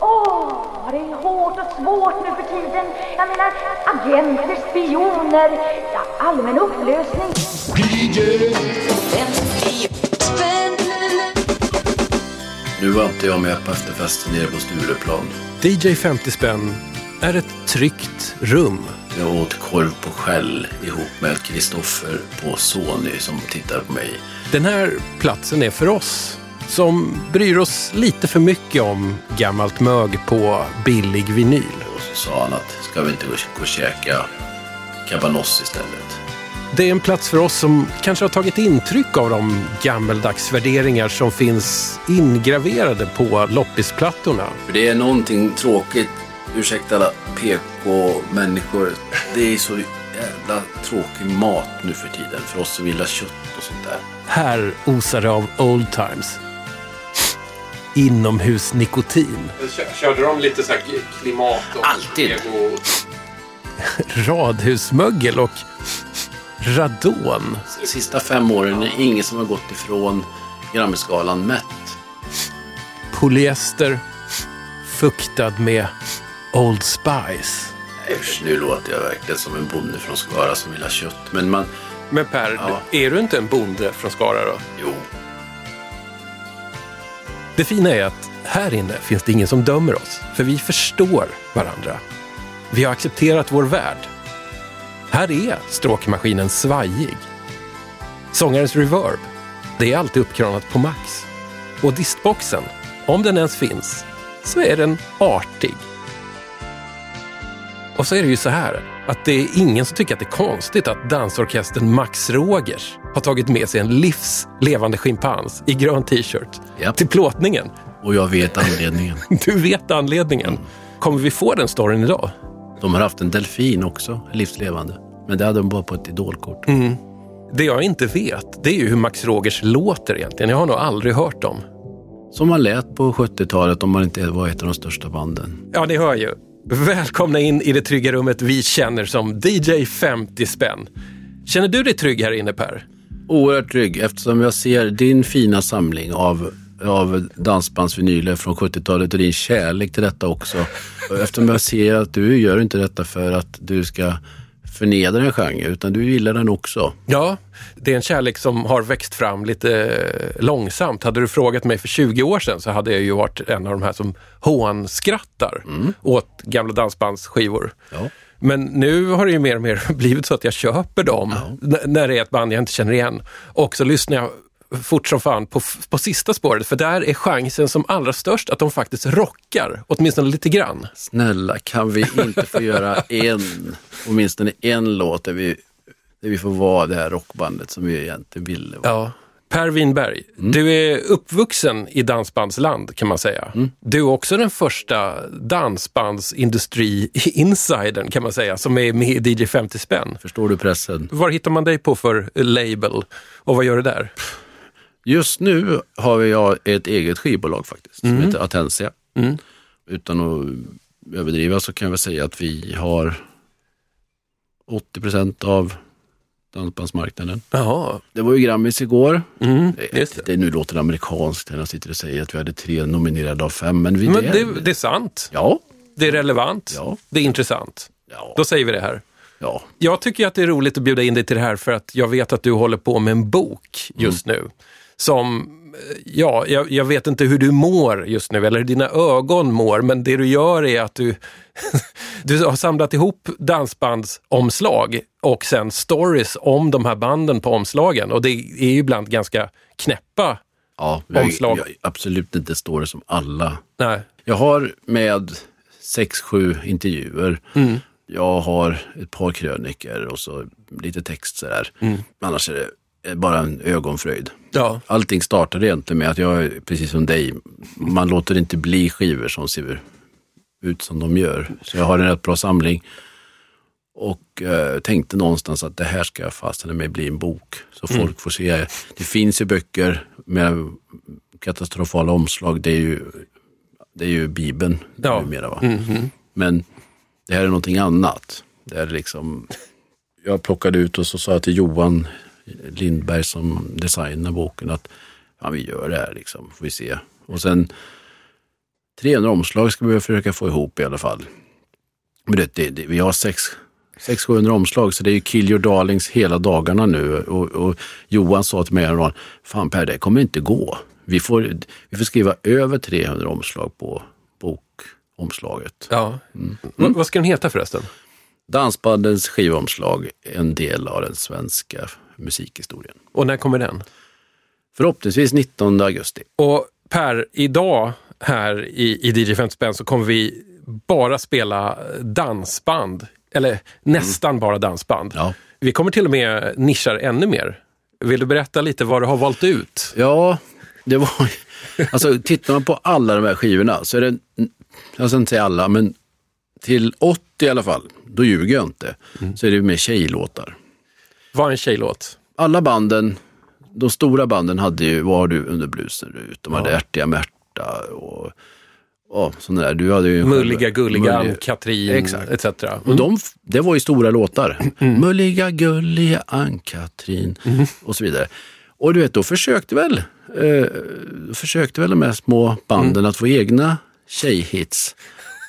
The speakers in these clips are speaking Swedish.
Åh, det är hårt och svårt nu för tiden. Jag menar, agenter, spioner, ja, allmän upplösning. Nu var inte jag med på efterfesten nere på Stureplan. DJ 50 spänn är ett tryggt rum. Jag åt korv på skäll ihop med Kristoffer på Sony som tittar på mig. Den här platsen är för oss som bryr oss lite för mycket om gammalt mög på billig vinyl. Och så sa han att ska vi inte gå och käka cabanos istället? Det är en plats för oss som kanske har tagit intryck av de gammeldags värderingar som finns ingraverade på loppisplattorna. För det är någonting tråkigt, ursäkta alla PK-människor, det är så jävla tråkig mat nu för tiden för oss som vill ha kött och sånt där. Här osar det av old times. Inomhusnikotin. Körde de lite så här klimat och Alltid. ego- radhusmögel och radon. Sista fem åren är det ingen som har gått ifrån Grammisgalan mätt. Polyester fuktad med Old Spice. Usch, nu låter jag verkligen som en bonde från Skara som vill ha kött. Men man, Men Per, Ja. är du inte en bonde från Skara då? jo, det fina är att här inne finns det ingen som dömer oss, för vi förstår varandra. Vi har accepterat vår värld. Här är stråkmaskinen svajig. Sångarens reverb, det är alltid uppkranat på max. Och distboxen, om den ens finns, så är den artig. Och så är det ju så här, att det är ingen som tycker att det är konstigt att dansorkestern Max Rogers har tagit med sig en livslevande schimpans i grön t-shirt Japp. till plåtningen. och jag vet anledningen. Du vet anledningen. Kommer vi få den storyn idag? De har haft en delfin också, livslevande. Men det hade de bara på ett idolkort. Det jag inte vet, det är ju hur Max Rogers låter egentligen. Jag har nog aldrig hört dem. Som man lät på 70-talet om man inte var ett av de största banden. Ja, ni hör ju. Välkomna in i det trygga rummet vi känner som DJ 50 spänn. Känner du dig trygg här inne Per? Oerhört trygg eftersom jag ser din fina samling av, av dansbandsvinyler från 70-talet och din kärlek till detta också. Eftersom jag ser att du gör inte detta för att du ska förnedra en genre utan du gillar den också. Ja, det är en kärlek som har växt fram lite eh, långsamt. Hade du frågat mig för 20 år sedan så hade jag ju varit en av de här som hånskrattar åt gamla dansbandsskivor. Ja. Men nu har det ju mer och mer blivit så att jag köper dem n- när det är ett band jag inte känner igen. Och så lyssnar jag fort som fan på, på sista spåret, för där är chansen som allra störst att de faktiskt rockar, åtminstone lite grann. Snälla, kan vi inte få göra en, åtminstone en låt där vi, där vi får vara det här rockbandet som vi egentligen ville vara? Ja. Per Winberg, du är uppvuxen i dansbandsland kan man säga. Du är också den första dansbandsindustri-insidern kan man säga, som är med i DJ 50 spänn. Förstår du pressen? Var hittar man dig på för label och vad gör du där? Just nu har jag ett eget skivbolag faktiskt, som heter Atensia. Mm. Utan att överdriva så kan jag väl säga att vi har 80 procent av dansbandsmarknaden. Jaha, Det var ju Grammis igår. mm, Det, det. nu låter det amerikanskt när jag sitter och säger att vi hade tre nominerade av fem. Men vi Men det, det, det är sant. Ja, Det är relevant. Ja. Det är intressant. ja, Då säger vi det här. ja. Jag tycker att det är roligt att bjuda in dig till det här för att jag vet att du håller på med en bok just nu. Som, eh, ja, jag, jag vet inte hur du mår just nu eller hur dina ögon mår, men det du gör är att du, du har samlat ihop dansbandsomslag och sen stories om de här banden på omslagen. Och det är ju ibland ganska knäppa. ja Omslag. jag, absolut inte står det som alla. Nej. Jag har med sex, sju intervjuer. Mm. Jag har ett par krönikor och så lite text sådär. Annars är det bara en ögonfröjd. Ja. Allting startade egentligen med att jag, precis som dig, man låter inte bli skivor som ser ut som de gör. Så jag har en rätt bra samling. Och eh, tänkte någonstans att det här ska fasen med bli en bok. Så folk får se. Det finns ju böcker med katastrofala omslag. Det är ju, det är ju Bibeln Ja. numera. Va? Mhm. Men det här är någonting annat. Det är liksom, jag plockade ut och så sa jag till Johan Lindberg som designar boken att ja, vi gör det här liksom, får vi se. Och sen 300 omslag ska vi försöka få ihop i alla fall. Men det, det, det, vi har 600-700 omslag, så det är ju kill your darlings hela dagarna nu. Och, och Johan sa till mig häromdagen, fan Per, det kommer inte gå. Vi får, vi får skriva över 300 omslag på bokomslaget. Ja. Va- Vad ska den heta förresten? Dansbandens skivomslag, en del av den svenska musikhistorien. Och när kommer den? Förhoppningsvis 19 augusti. Och Per, idag här i, i DJ 50 spänn så kommer vi bara spela dansband. Eller nästan bara dansband. Ja. Vi kommer till och med nischar ännu mer. Vill du berätta lite vad du har valt ut? Ja, det var Alltså tittar man på alla de här skivorna så är det, jag ska inte säga alla, men till 80 i alla fall, då ljuger jag inte, så är det med tjejlåtar. Vad är en tjejlåt? Alla banden, de stora banden hade ju Var du under blusen Rut, de hade Ärtiga Märta och, och sådana där. Du hade ju Mulliga, gulliga, Mulliga- Ann-Katrin Exakt. etc. Och de, det var ju stora låtar. Mulliga, gulliga Ann-Katrin och så vidare. Och du vet, då försökte väl, eh, försökte väl de här små banden att få egna tjejhits.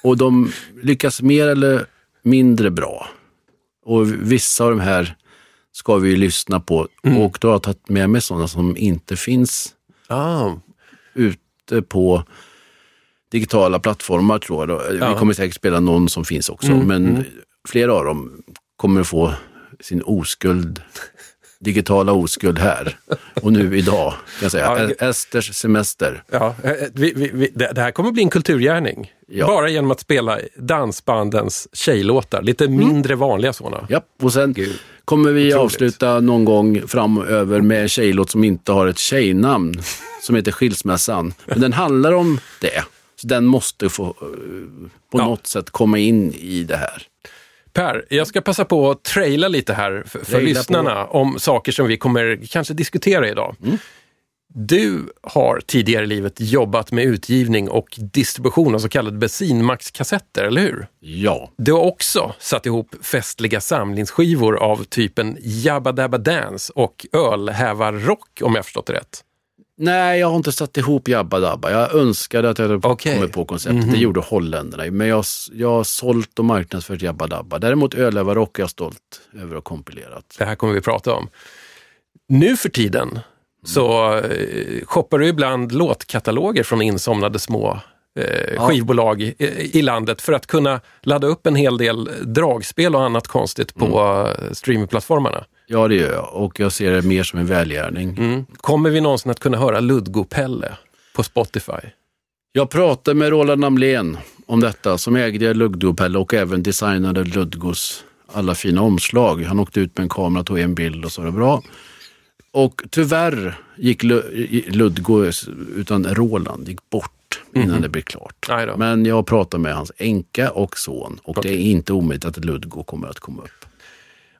Och de lyckas mer eller mindre bra. Och vissa av de här ska vi lyssna på. Och då har jag tagit med mig sådana som inte finns Ah, ute på digitala plattformar tror jag. Då. Vi Ja. kommer säkert spela någon som finns också, men flera av dem kommer att få sin oskuld, digitala oskuld här. Och nu idag, kan jag säga. Ja, Esters semester. ja, eh, vi, vi, vi, det, det här kommer bli en kulturgärning. Ja. Bara genom att spela dansbandens tjejlåtar. Lite mindre vanliga sådana. Ja, och sen Gud. Kommer vi Otroligt. avsluta någon gång framöver med en tjejlåt som inte har ett tjejnamn, som heter Skilsmässan. Men den handlar om det. Så den måste få eh, på Ja. något sätt komma in i det här. Per, jag ska passa på att traila lite här för, för lyssnarna om saker som vi kommer kanske diskutera idag. Mm. Du har tidigare i livet jobbat med utgivning och distribution av så kallade bensinmaxkassetter, eller hur? Ja, Du har också satt ihop festliga samlingsskivor av typen Jabba Dabba Dance och Ölhävar-rock, om jag förstått det rätt. Nej, jag har inte satt ihop Jabba Dabba. Jag önskade att jag hade. Mhm. kommit på konceptet. Det gjorde holländarna. Men jag, jag har sålt och marknadsfört Jabba Dabba. Däremot Ölövarrock är jag stolt över att ha kompilerat. Det här kommer vi prata om. Nu för tiden så eh, shoppar du ibland låtkataloger från insomnade små eh, skivbolag i, i landet för att kunna ladda upp en hel del dragspel och annat konstigt på mm. streamingplattformarna. Ja, det gör jag. Och jag ser det mer som en välgärning. Mm. Kommer vi någonsin att kunna höra Ludgo-Pelle på Spotify? Jag pratade med Roland Namlén om detta, som ägde Ludgopelle och även designade Ludgos alla fina omslag. Han åkte ut med en kamera, tog en bild och så var det bra. Och tyvärr gick Lu- Ludgo, utan Roland, gick bort innan det blev klart. Men jag pratade med hans änka och son och det Okej. är inte omöjligt att Ludgo kommer att komma upp.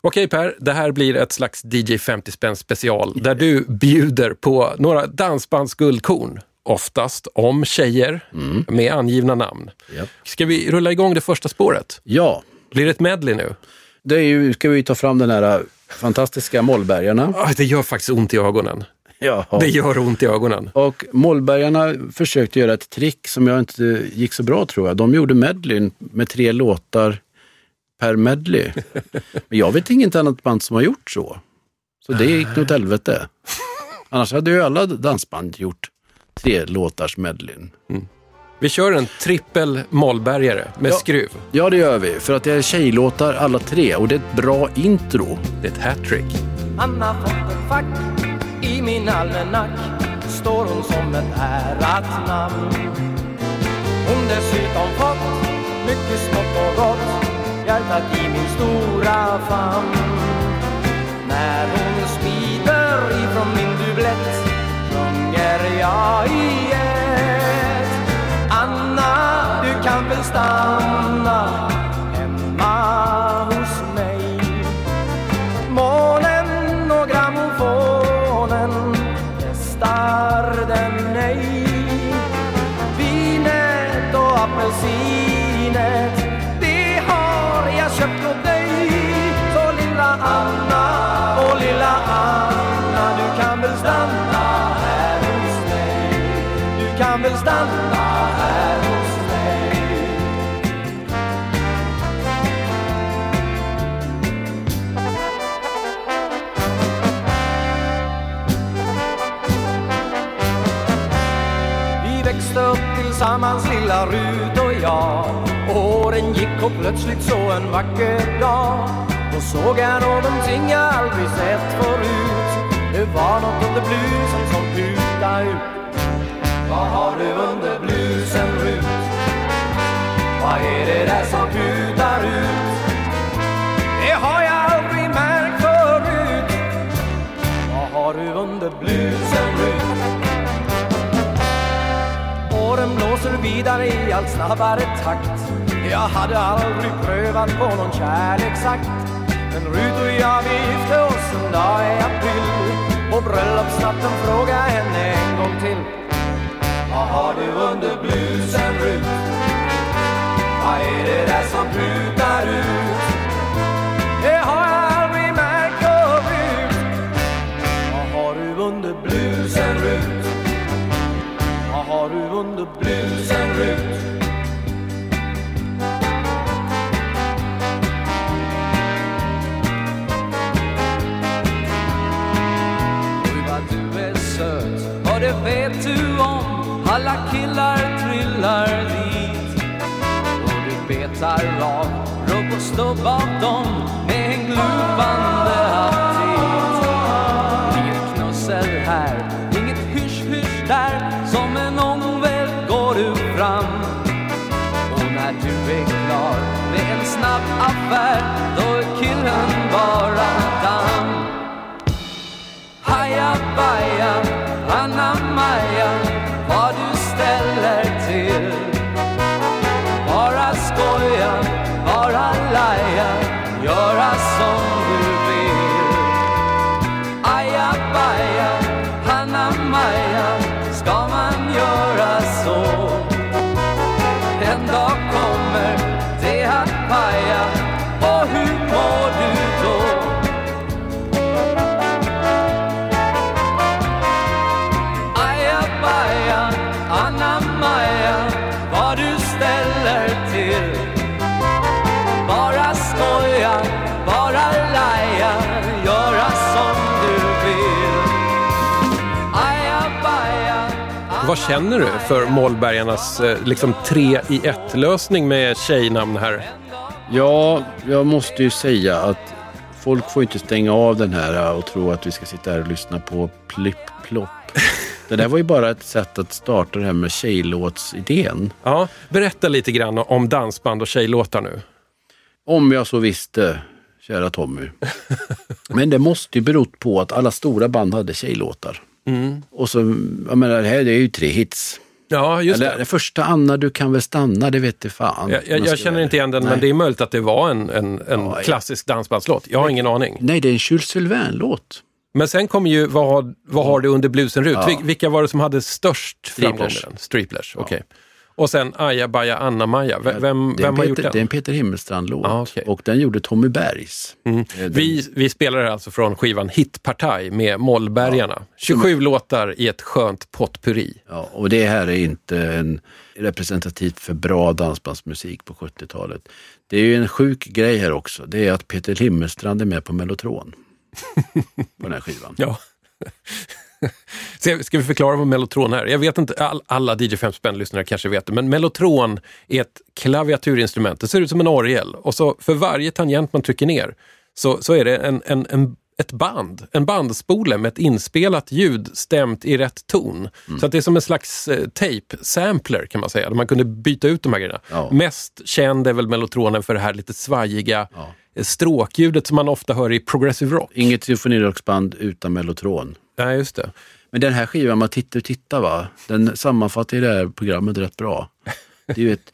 Okej Per, det här blir ett slags DJ 50 spänn special där du bjuder på några dansbandsguldkorn. Oftast om tjejer med angivna namn. Japp. Ska vi rulla igång det första spåret? Ja, Blir det ett medley nu? Det är ju, ska vi ta fram den här fantastiska Mollbergarna. Ah, det gör faktiskt ont i ögonen. Ja. Det gör ont i ögonen. Och Mollbergarna försökte göra ett trick som jag inte gick så bra tror jag. De gjorde medleyn med tre låtar per medley. Men jag vet inget annat band som har gjort så. Så det gick nog åt helvete. Annars hade ju alla dansband gjort tre låtars medleyn. Vi kör en trippel mollbergare med Ja. skruv. Ja, det gör vi. För att det är tjejlåtar alla tre och det är ett bra intro. Det är ett hattrick. Han har fått ett fack i min almanack Står hon som ett ärat namn Hon dessutom fått mycket smått och gott Hjärtat i min stora famn När hon smider ifrån min dublett Sjunger jag i kampen stanna. Växte upp tillsammans lilla Rut och jag och Åren gick och plötsligt så en vacker dag Då såg jag någonting jag aldrig sett förut Det var något under blusen som putade ut Vad har du under blusen Rut? Vad är det där som putar ut? Vidare i allt snabbare takt Jag hade aldrig prövat på någon kärleksakt Men Rut och jag vi gifte oss en dag i april På bröllopsnatten frågade jag henne en gång till Vad har du under blusen Rut? Vad är det där som putar ut? Under blusen Rut? Oj vad du är söt. Och det vet du om. Alla killar trillar dit. Och du betar av rubb och stubb av dem Med en glupande aptit. Inget knussel här, inget hysch-hysch där Som en ångest. Snabb affär Då är killen bara damm. Haja baja, Anna Maja Vad du ställer känner du för Mollbergarnas eh, liksom tre i ett lösning med tjejnamn här? Ja, jag måste ju säga att folk får inte stänga av den här och tro att vi ska sitta här och lyssna på plipp-plopp. Det där var ju bara ett sätt att starta det här med tjejlåtsidén. Ja, berätta lite grann om dansband och tjejlåtar nu. Om jag så visste, kära Tommy. Men det måste ju berott på att alla stora band hade tjejlåtar. Och så, jag menar, det här det är ju tre hits. Ja, just Eller det. det första Anna, du kan väl stanna, det vet du fan. Jag, jag, jag känner inte igen den, men Nej. det är möjligt att det var en, en, en Ja, ja. klassisk dansbandslåt. Jag har ingen aning. Nej, det är en Jules Sylvain-låt. Men sen kommer ju Vad har, vad har du under blusen Rut? Ja. Vil- Vilka var det som hade störst framgång med den? Striplers, okej. Och sen Aja Baja Anna-Maja. Vem, en vem har gjort den? Det är en Peter Himmelstrand-låt. Ah, okej. Och den gjorde Tommy Bergs. Eh, den- Vi, vi spelar alltså från skivan Hitpartaj med Mollbergarna. 27 låtar i ett skönt potpurri. Ja, och det här är inte en representativt för bra dansbandsmusik på 70-talet. Det är ju en sjuk grej här också. Det är att Peter Himmelstrand är med på Mellotron. på den här skivan. Ja. Ska vi förklara vad mellotron är? Jag vet inte, all, alla DJ 5 spänn-lyssnare kanske vet det, men mellotron är ett klaviaturinstrument. Det ser ut som en orgel och så för varje tangent man trycker ner så, så är det en, en, en, ett band, en bandspole med ett inspelat ljud stämt i rätt ton. Så att det är som en slags eh, tape-sampler kan man säga, där man kunde byta ut de här grejerna. Ja. Mest känd är väl mellotronen för det här lite svajiga eh, stråkljudet som man ofta hör i progressive rock. Inget symfonirocksband utan Mellotron. Nej, just det. Men den här skivan, man tittar och tittar va, den sammanfattar ju det här programmet rätt bra. Det är ju ett,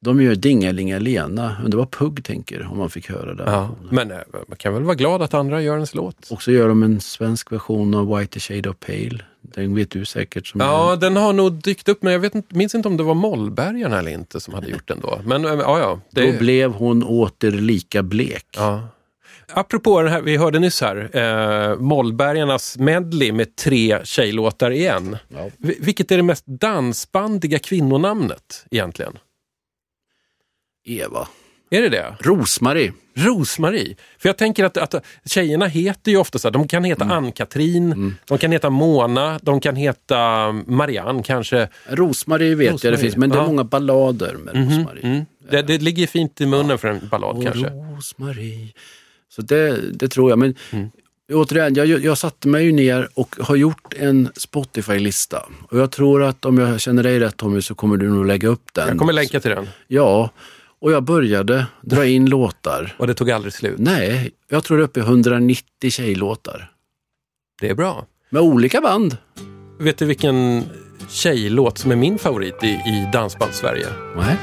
de gör Dingelingalena, men det var Pugg tänker om man fick höra det. Ja, men eh, man kan väl vara glad att andra gör ens låt. Och så gör de en svensk version av White Shade of Pale. Den vet du säkert. Som Ja, den har nog dykt upp, men jag vet inte, minns inte om det var Mollbergarna eller inte som hade gjort den då. Men eh, ja, ja. Det, Då blev hon åter lika blek. ja. Apropå det här, vi hörde nyss här, eh, Mollbergarnas medley med tre tjejlåtar igen. Ja. Vi- Vilket är det mest dansbandiga kvinnonamnet egentligen? Eva. Är det det? Rosmarie. Rosmarie. För jag tänker att, att tjejerna heter ju ofta så här, de kan heta Mm. Ann-Katrin, de kan heta Mona, de kan heta Marianne kanske. Rosmarie vet jag Rosmarie, det finns, men det är ja. många ballader med Rosmarie. Mm. Det, det ligger fint i munnen för en ballad Och kanske. Rosmarie. Så det, det tror jag. Men Mm. återigen, jag, jag satte mig ju ner och har gjort en Spotify-lista. Och jag tror att om jag känner dig rätt Tommy så kommer du nog lägga upp den. Jag kommer länka till den. Ja, och jag började dra in låtar. Och det tog aldrig slut. Nej, jag tror det är uppe i 190 tjejlåtar. Det är bra. Med olika band. Vet du vilken tjejlåt som är min favorit i, i Dansband-Sverige? Nej.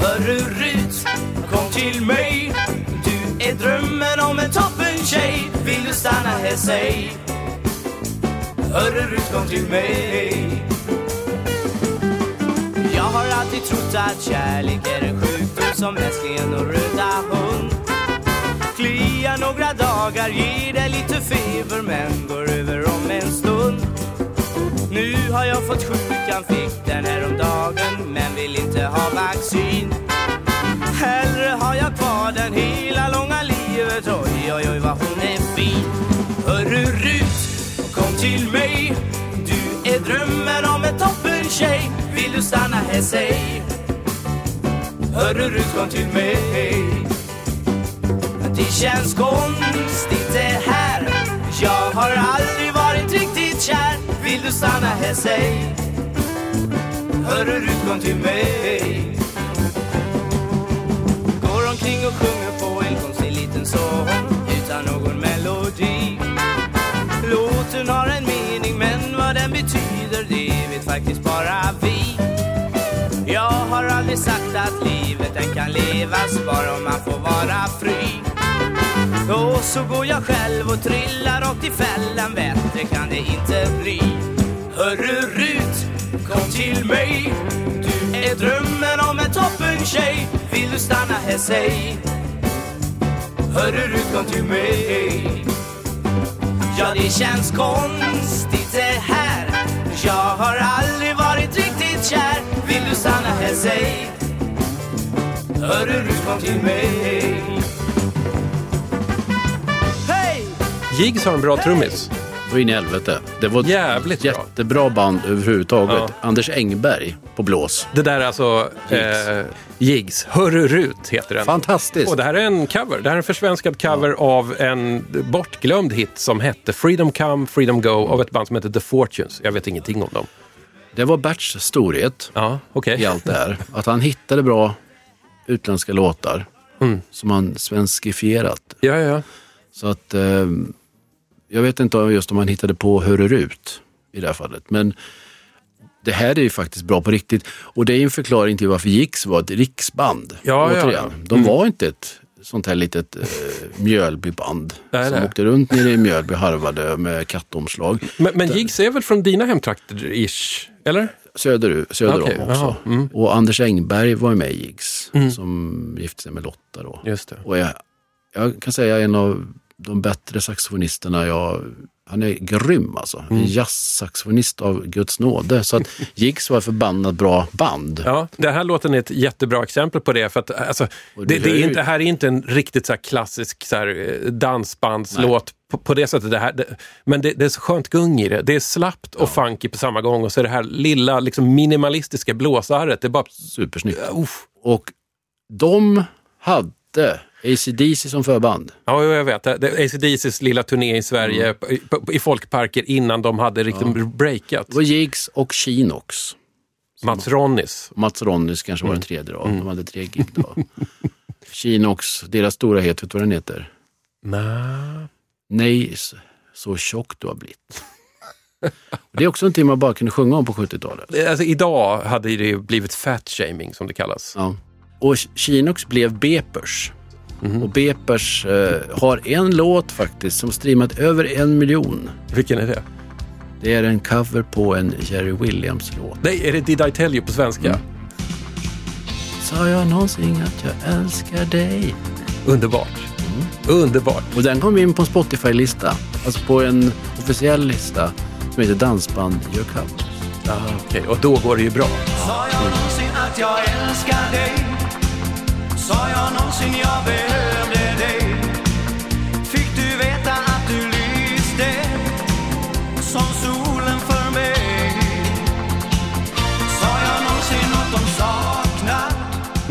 Hörru Rut, kom till mig. Du är drömmen om en toppen tjej. Vill du stanna här, säg? Hörru Rut, kom till mig. Jag har alltid trott att kärlek är en sjukdom som mänskligen och röda hund vila några dagar, ger dig lite feber men går över om en stund nu har jag fått sjukan, fick den här om dagen men vill inte ha vaccin. Hellre har jag kvar den hela långa livet, oj oj oj vad hon är fin. Hörru Rut, kom till mig. Du är drömmen om en toppen tjej. Vill du stanna här, säg. Hörru Rut, kom till mig. Det känns konstigt det här. Jag har aldrig varit riktigt kär. Vill du stanna här, säg? Hörru Rut, kom till mig. Går omkring och sjunger på en konstig liten sång Utan någon melodi. Låten har en mening men vad den betyder det vet faktiskt bara vi. Jag har aldrig sagt att livet den kan levas bara om man får vara fri. Då så går jag själv och trillar rakt i fällan. Bättre kan det inte bli. Hörru Rut, kom till mig. Du är drömmen om en toppen tjej. Vill du stanna här, säg? Hörru Rut, kom till mig. Ja, det känns konstigt det här. Jag har aldrig varit riktigt kär. Vill du stanna här, säg? Hörru Rut, kom till mig. Jigs har en bra trummis. Och in i helvete. Det var Jävligt bra. jättebra band överhuvudtaget. Ja. Anders Engberg på blås. Det där är alltså Jigs. eh, Jigs. Hörru Rut heter den. Fantastiskt. Och det här är en cover. Det här är en försvenskad cover av en bortglömd hit som hette Freedom Come, Freedom Go av ett band som heter The Fortunes. Jag vet ingenting om dem. Det var Berts storhet Ja, okej. i allt det här. Att han hittade bra utländska låtar Mm. som han svenskifierat. Ja, ja. Så att eh, jag vet inte just om han hittade på Hörur ut i det här fallet. Men det här är ju faktiskt bra på riktigt. Och det är en förklaring till varför Jix var ett riksband. Ja, ja, Återigen. ja. De var inte ett sånt här litet eh, Mjölbyband Nej, som nej. åkte runt nere i Mjölby harvade med kattomslag. Men, men Jigs är väl från dina hemtrakter-ish? Eller? Söder, söder Okej, om också. jaha, mm. Och Anders Engberg var med i Jigs som gifte sig med Lotta då. Just det. Och jag, jag kan säga en av de bättre saxofonisterna jag han är grym alltså. Mm. En jazzsaxofonist av Guds nåde. Så att Jigs var ett förbannat bra band. Ja, den här låten är ett jättebra exempel på det. För att, alltså, det, det det, är ju- inte, här är inte en riktigt så här klassisk så här, eh, dansbandslåt på, på det sättet. Det här, det, men det, det är så skönt gung i det. Det är slappt och funky på samma gång. Och så är det här lilla liksom minimalistiska blåsarret. Det är bara... Supersnyggt. Uff. Och de hade AC/DC som förband. Ja, jag vet. AC/DCs lilla turné i Sverige Mm. i, folkparker innan de hade riktigt breakat. Det var Jigs och Chinox. Mats Ronnis. Mats Ronnys kanske Mm. var den tredje då. De hade tre gig då. Chinox, deras stora het, vet du vad den heter? Nej. Nej, så- tjock du har blivit. Det är också någonting man bara kunde sjunga om på 70-talet. Alltså, idag hade det blivit fat-shaming som det kallas. Ja. Och Chinox blev Bepers. Mhm. Och Bepers eh, har en låt faktiskt som streamat över en miljon. Vilken är det? Det är en cover på en Jerry Williams-låt. Nej, är det Did I Tell You på svenska? Mm. Sa jag någonsin att jag älskar dig? Underbart. Mm. Underbart. Och den kom in på en Spotify-lista. Alltså på en officiell lista som heter Dansband gör covers. Ja, okej. Och då går det ju bra. Sa jag någonsin att jag älskar dig? Sa jag någonsin jag behövde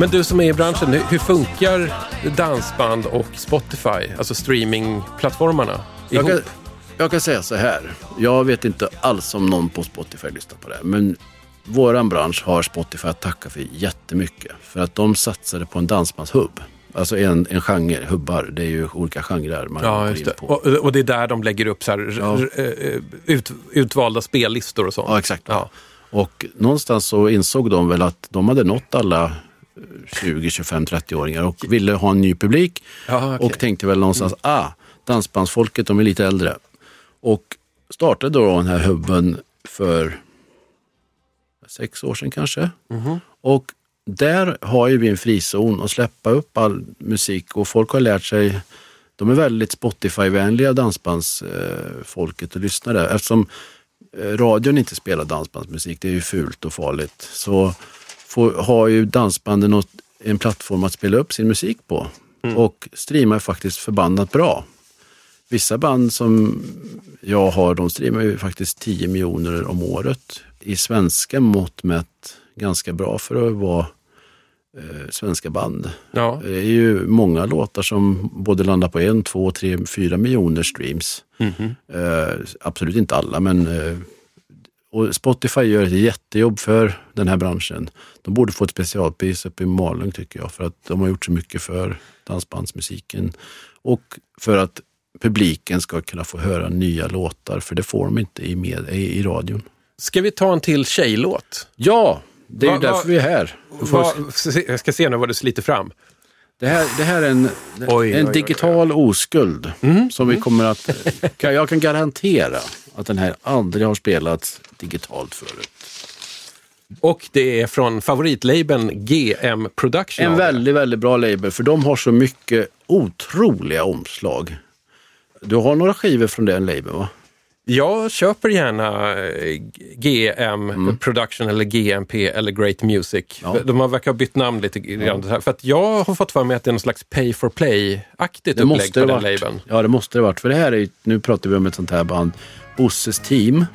Men du som är i branschen, hur- funkar dansband och Spotify, alltså streamingplattformarna, Jag ihop? kan, jag kan säga så här. Jag vet inte alls om någon på Spotify lyssnar på det. här, Men våran bransch har Spotify att tacka för jättemycket. För att de satsade på en dansbandshubb. Alltså en, en genre, hubbar. Det är ju olika genrer man Ja, går just in på. Och, och det är där de lägger upp så här, Ja. r- ut, utvalda spellistor och sånt. Ja, exakt. Ja. Och någonstans så insåg de väl att de hade nått alla eh, 20, 25, 30-åringar och ville ha en ny publik. Ja, okej. Och tänkte väl någonstans, ah, dansbandsfolket de är lite äldre. Och startade då den här hubben för sex år sedan kanske. Och där har ju vi en frizon att släppa upp all musik och folk har lärt sig de är väldigt Spotify-vänliga dansbandsfolket och lyssnare. Eftersom eh, radion inte spelar dansbandsmusik, det är ju fult och farligt, så får, har ju dansbanden något, en plattform att spela upp sin musik på. Och streamar faktiskt förbannat bra. Vissa band som jag har, de streamar ju faktiskt 10 miljoner om året. I svenska mått mätt ganska bra för att vara eh, svenska band. Ja. Det är ju många låtar som både landar på en, två, tre, fyra miljoner streams. Eh, absolut inte alla, men eh, och Spotify gör ett jättejobb för den här branschen. De borde få ett specialpris uppe i Malung tycker jag, för att de har gjort så mycket för dansbandsmusiken. Och för att publiken ska kunna få höra nya låtar, för det får de inte i, med, i, i radion. Ska vi ta en till tjejlåt? Ja, det är ju Va- va- därför vi är här. Vad- jag ska se nu vad du sliter fram. Det här, det här är en, Oj, oj, en oj, digital oskuld som vi kommer att... Kan, jag kan garantera att den här aldrig har spelats digitalt förut. Och det är från favoritlabeln GM Production. En väldigt, väldigt bra label för de har så mycket otroliga omslag. Du har några skivor från den labeln va? Jag köper gärna eh, GM Mm. Production eller GMP eller Great Music. Ja. De har verkar ha bytt namn lite grann. För att jag har fått för mig att det är någon slags pay for play-aktigt upplägg på den labeln. Ja, det måste det varit. För det här är nu pratar vi om ett sånt här band, Bosses team,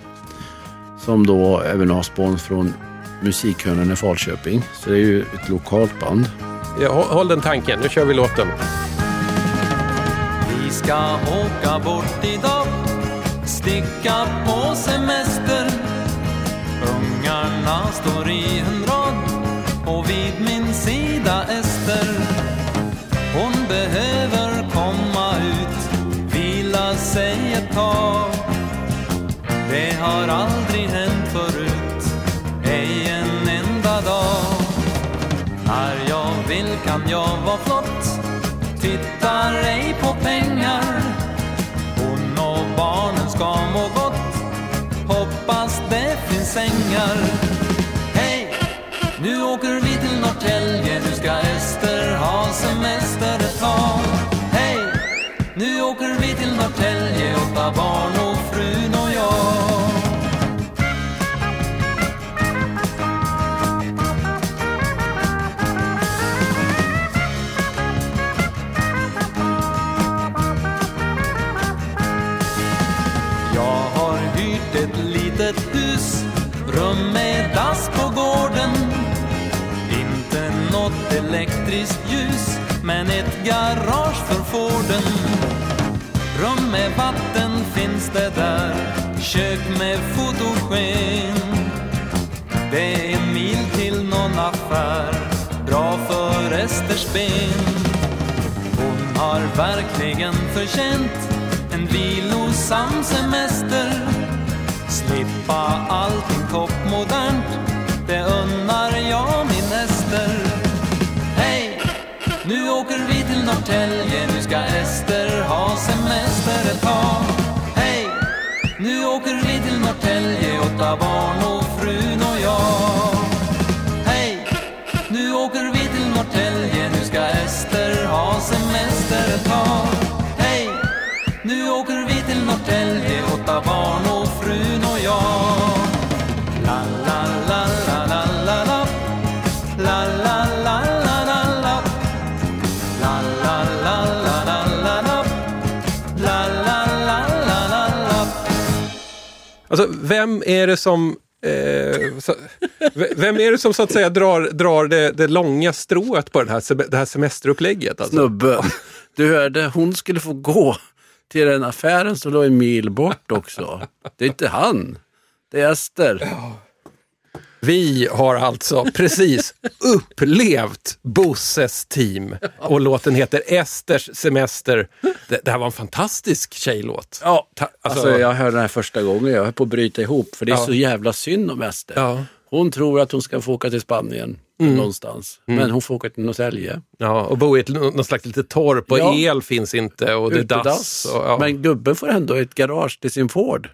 som då även har spons från Musikhörnan i Falköping. Så det är ju ett lokalt band. Ja, håll, den tanken, nu kör vi låten. Vi ska åka bort idag Sticka på semester Ungarna står i en rad Och vid min sida Ester Hon behöver komma ut Vila sig ett tag har aldrig med vatten finns det där. Kök med fotogen. Det är en mil till någon affär. Bra för Esters ben. Hon har verkligen förtjänt en vilosam semester. Slippa allting toppmodernt, det unnar jag min Ester. Hej! Nu åker vi till Norrtälje, för ett par Hej! Nu åker vi till Norrtälje, åtta barn och frun och jag Hej! Nu åker vi till Norrtälje, nu ska Ester ha semester ett tag Hej! Nu åker vi till Norrtälje, åtta barn och Alltså, vem är det som eh, vem är det som så att säga drar, drar det, det långa strået på den här, det här semesterupplägget? Alltså? Snubben. Du hörde, hon skulle få gå till den affären som låg en mil bort också. Det är inte han. Det är Ester. Vi har alltså precis upplevt Bosses team och låten heter Esters semester. Det, det här var en fantastisk tjejlåt. Ja, Ta- alltså, jag hörde den här första gången. Jag höll på att bryta ihop. För det är Ja. så jävla synd om Ester. Ja. Hon tror att hon ska få åka till Spanien någonstans. Men hon får åka till Norrtälje. Ja, och bo i ett, någon slags litet torp och Ja. el finns inte och det är dass. Och. Men gubben får ändå ett garage till sin Ford.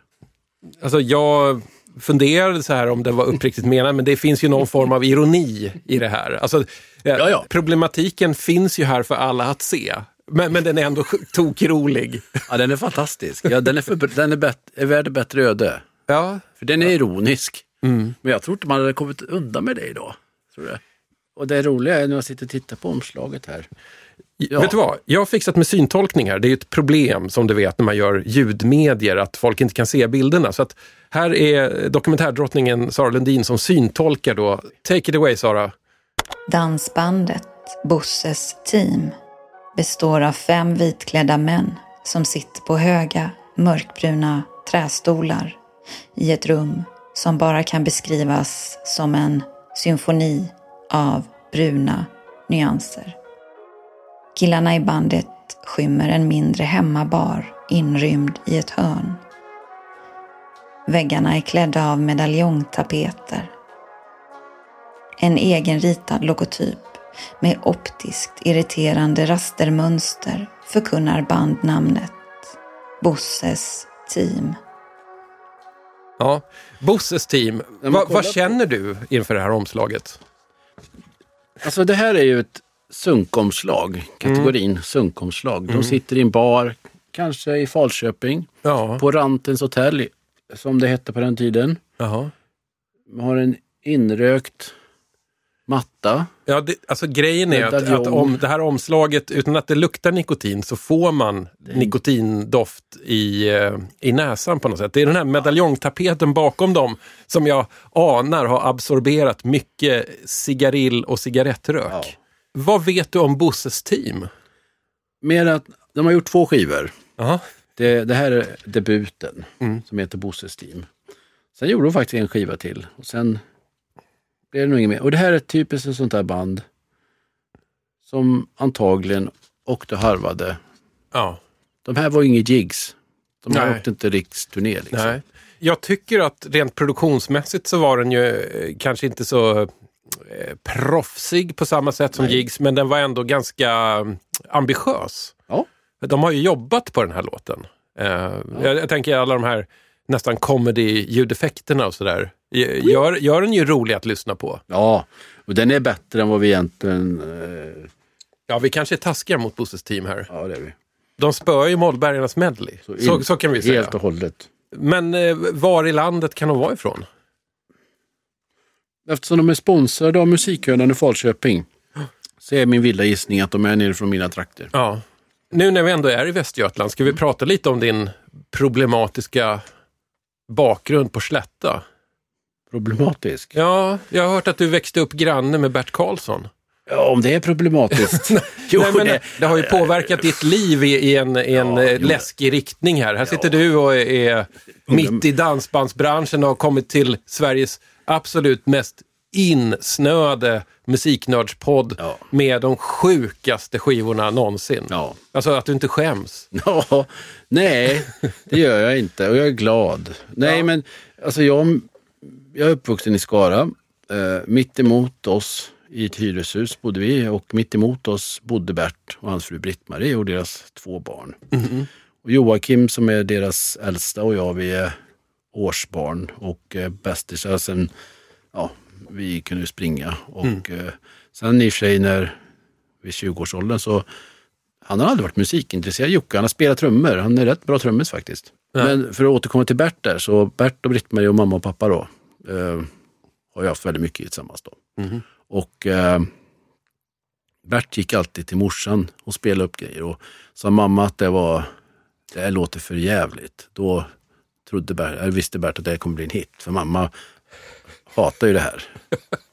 Alltså jag funderade så här om det var uppriktigt menat, men det finns ju någon form av ironi i det här. Alltså, eh, Ja, ja. Problematiken finns ju här för alla att se. Men, men den är ändå tokrolig. Ja, den är fantastisk. Ja, den är, för, den är, bet, är värd bättre öde. Ja, För den är ironisk. Men jag tror inte man hade kommit undan med det idag. Tror jag. Och det roliga är när jag sitter och tittar på omslaget här. Ja. Vet du vad? Jag har fixat med syntolkning här. Det är ett problem som du vet när man gör ljudmedier, att folk inte kan se bilderna. Så att här är dokumentärdrottningen Sara Lundin som syntolkar då. Take it away Sara. Dansbandet Bosses team består av fem vitklädda män som sitter på höga, mörkbruna trästolar i ett rum som bara kan beskrivas som en symfoni av bruna nyanser. Killarna i bandet skymmer en mindre hemmabar inrymd i ett hörn. Väggarna är klädda av medaljongtapeter en egenritad logotyp med optiskt irriterande rastermönster förkunnar bandnamnet Bosses team. Ja, Bosses team. Va, vad känner du inför det här omslaget? Alltså det här är ju ett sunkomslag, kategorin sunkomslag. De sitter i en bar, kanske i Falköping, Ja, på Rantens hotell, som det hette på den tiden. jaha. Har en inrökt matta. Ja, det, alltså grejen är att, att om det här omslaget, utan att det luktar nikotin, så får man nikotindoft i, eh, i näsan på något sätt. Det är den här medaljongtapeten bakom dem som jag anar har absorberat mycket cigarill och cigarettrök. Ja. Vad vet du om Bosses team? Mer att de har gjort två skivor. Jaha. Det, det här är debuten Mm. som heter Bosses team. Sen gjorde de faktiskt en skiva till och sen blev det nog inget mer. Och det här är typiskt ett sånt där band som antagligen åkte och harvade. Ja. De här var ju inget gigs. De här Nej. åkte inte riksturné. Liksom. Nej. Jag tycker att rent produktionsmässigt så var den ju eh, kanske inte så proffsig på samma sätt som Jigs, men den var ändå ganska eh, ambitiös. Ja. De har ju jobbat på den här låten. Eh, jag, jag tänker alla de här nästan comedy-ljudeffekterna och sådär. Gör, gör den ju rolig att lyssna på. ja, och den är bättre än vad vi egentligen... Eh, Ja, vi kanske är taskiga mot Bosses team här. ja, det är vi. De spöar ju Mollbergarnas medley. Så, in- så, kan vi säga. Helt och hållet. Men eh, var i landet kan de vara ifrån? Eftersom de är sponsrade av Musikhörnan i Falköping så är min vilda gissning att de är nere från mina trakter. Ja. Nu när vi ändå är i Västergötland, ska vi prata lite om din problematiska bakgrund på Slätta? Problematisk. Ja, jag har hört att du växte upp granne med Bert Karlsson. Ja, om det är problematiskt. jo, Nej, men det, det har ju påverkat ditt liv i, i en, i en Ja, eh, läskig riktning här. Här sitter du och är, är mitt i dansbandsbranschen och har kommit till Sveriges absolut mest insnöade musiknördspodd Ja. med de sjukaste skivorna någonsin. ja. Alltså att du inte skäms. Ja, nej, det gör jag inte och jag är glad. Nej, men alltså jag, jag är uppvuxen i Skara. Eh, mitt emot oss i ett hyreshus bodde vi och mitt emot oss bodde Bert och hans fru Britt-Marie och deras två barn. Och Joakim som är deras äldsta och jag, vi är årsbarn och eh, bästisar sen, ja, vi kunde springa. Och eh, sen i och för sig när vid 20-årsåldern så han har aldrig varit musikintresserad, Jocke. Han har spelat trummor. Han är rätt bra trummis faktiskt. Men för att återkomma till Bert där, så Bert och Britt-Marie och mamma och pappa då, eh, har ju haft väldigt mycket tillsammans då. Och eh, Bert gick alltid till morsan och spelade upp grejer och sa mamma att det var, det här låter för jävligt. Då trodde Bert, jag visste Bert att det här kommer bli en hit. För mamma hatar ju det här.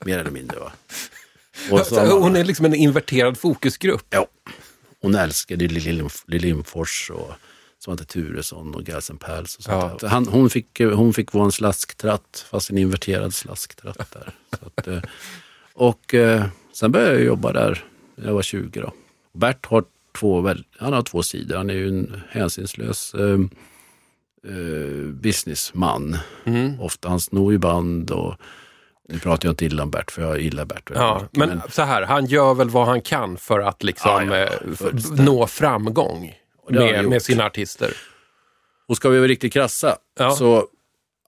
Mer eller mindre. Va? Och så, Så hon är liksom en inverterad fokusgrupp. ja, hon älskade Lill Lindfors och Svante Turesson och Gelsen Pals och sånt Ja. Han, hon, fick, hon fick vara en slasktratt, fast en inverterad slasktratt där. Att, eh, och eh, sen började jag jobba där när jag var 20. Då. Bert har två, han har två sidor. Han är ju en hänsynslös eh, businessman. Mm. Ofta han snor ju band och nu pratar jag inte illa om Bert, för jag gillar Bert. Ja, mycket, men så här, han gör väl vad han kan för att liksom Ja, ja, eh, f- fullständigt. nå framgång med, med sina artister. Och ska vi vara riktigt krassa, så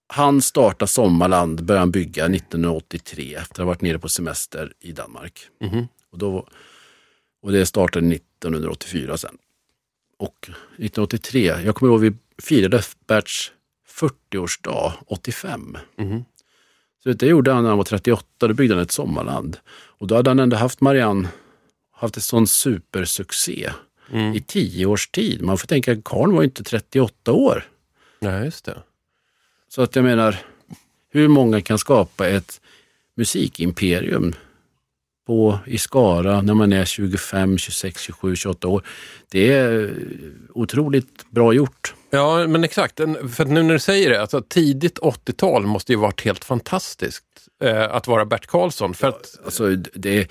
han startade Sommarland, började han bygga 1983 efter att ha varit nere på semester i Danmark. Mhm. Och, då, och det startade 1984 sen. Och 1983, jag kommer ihåg vi firade Berts 40-årsdag 85. Mhm. Så det gjorde han när han var 38, då byggde han ett sommarland. Och då hade han ändå haft Marianne, haft en sån supersuccé Mm. i tio års tid. Man får tänka, Karl var ju inte 38 år. Ja, just det. Så att jag menar, hur många kan skapa ett musikimperium på, i Skara när man är 25, 26, 27, 28 år? Det är otroligt bra gjort. Ja, men exakt. För att nu när du säger det, alltså tidigt 80-tal måste ju varit helt fantastiskt eh, att vara Bert Karlsson. För att, Alltså, det,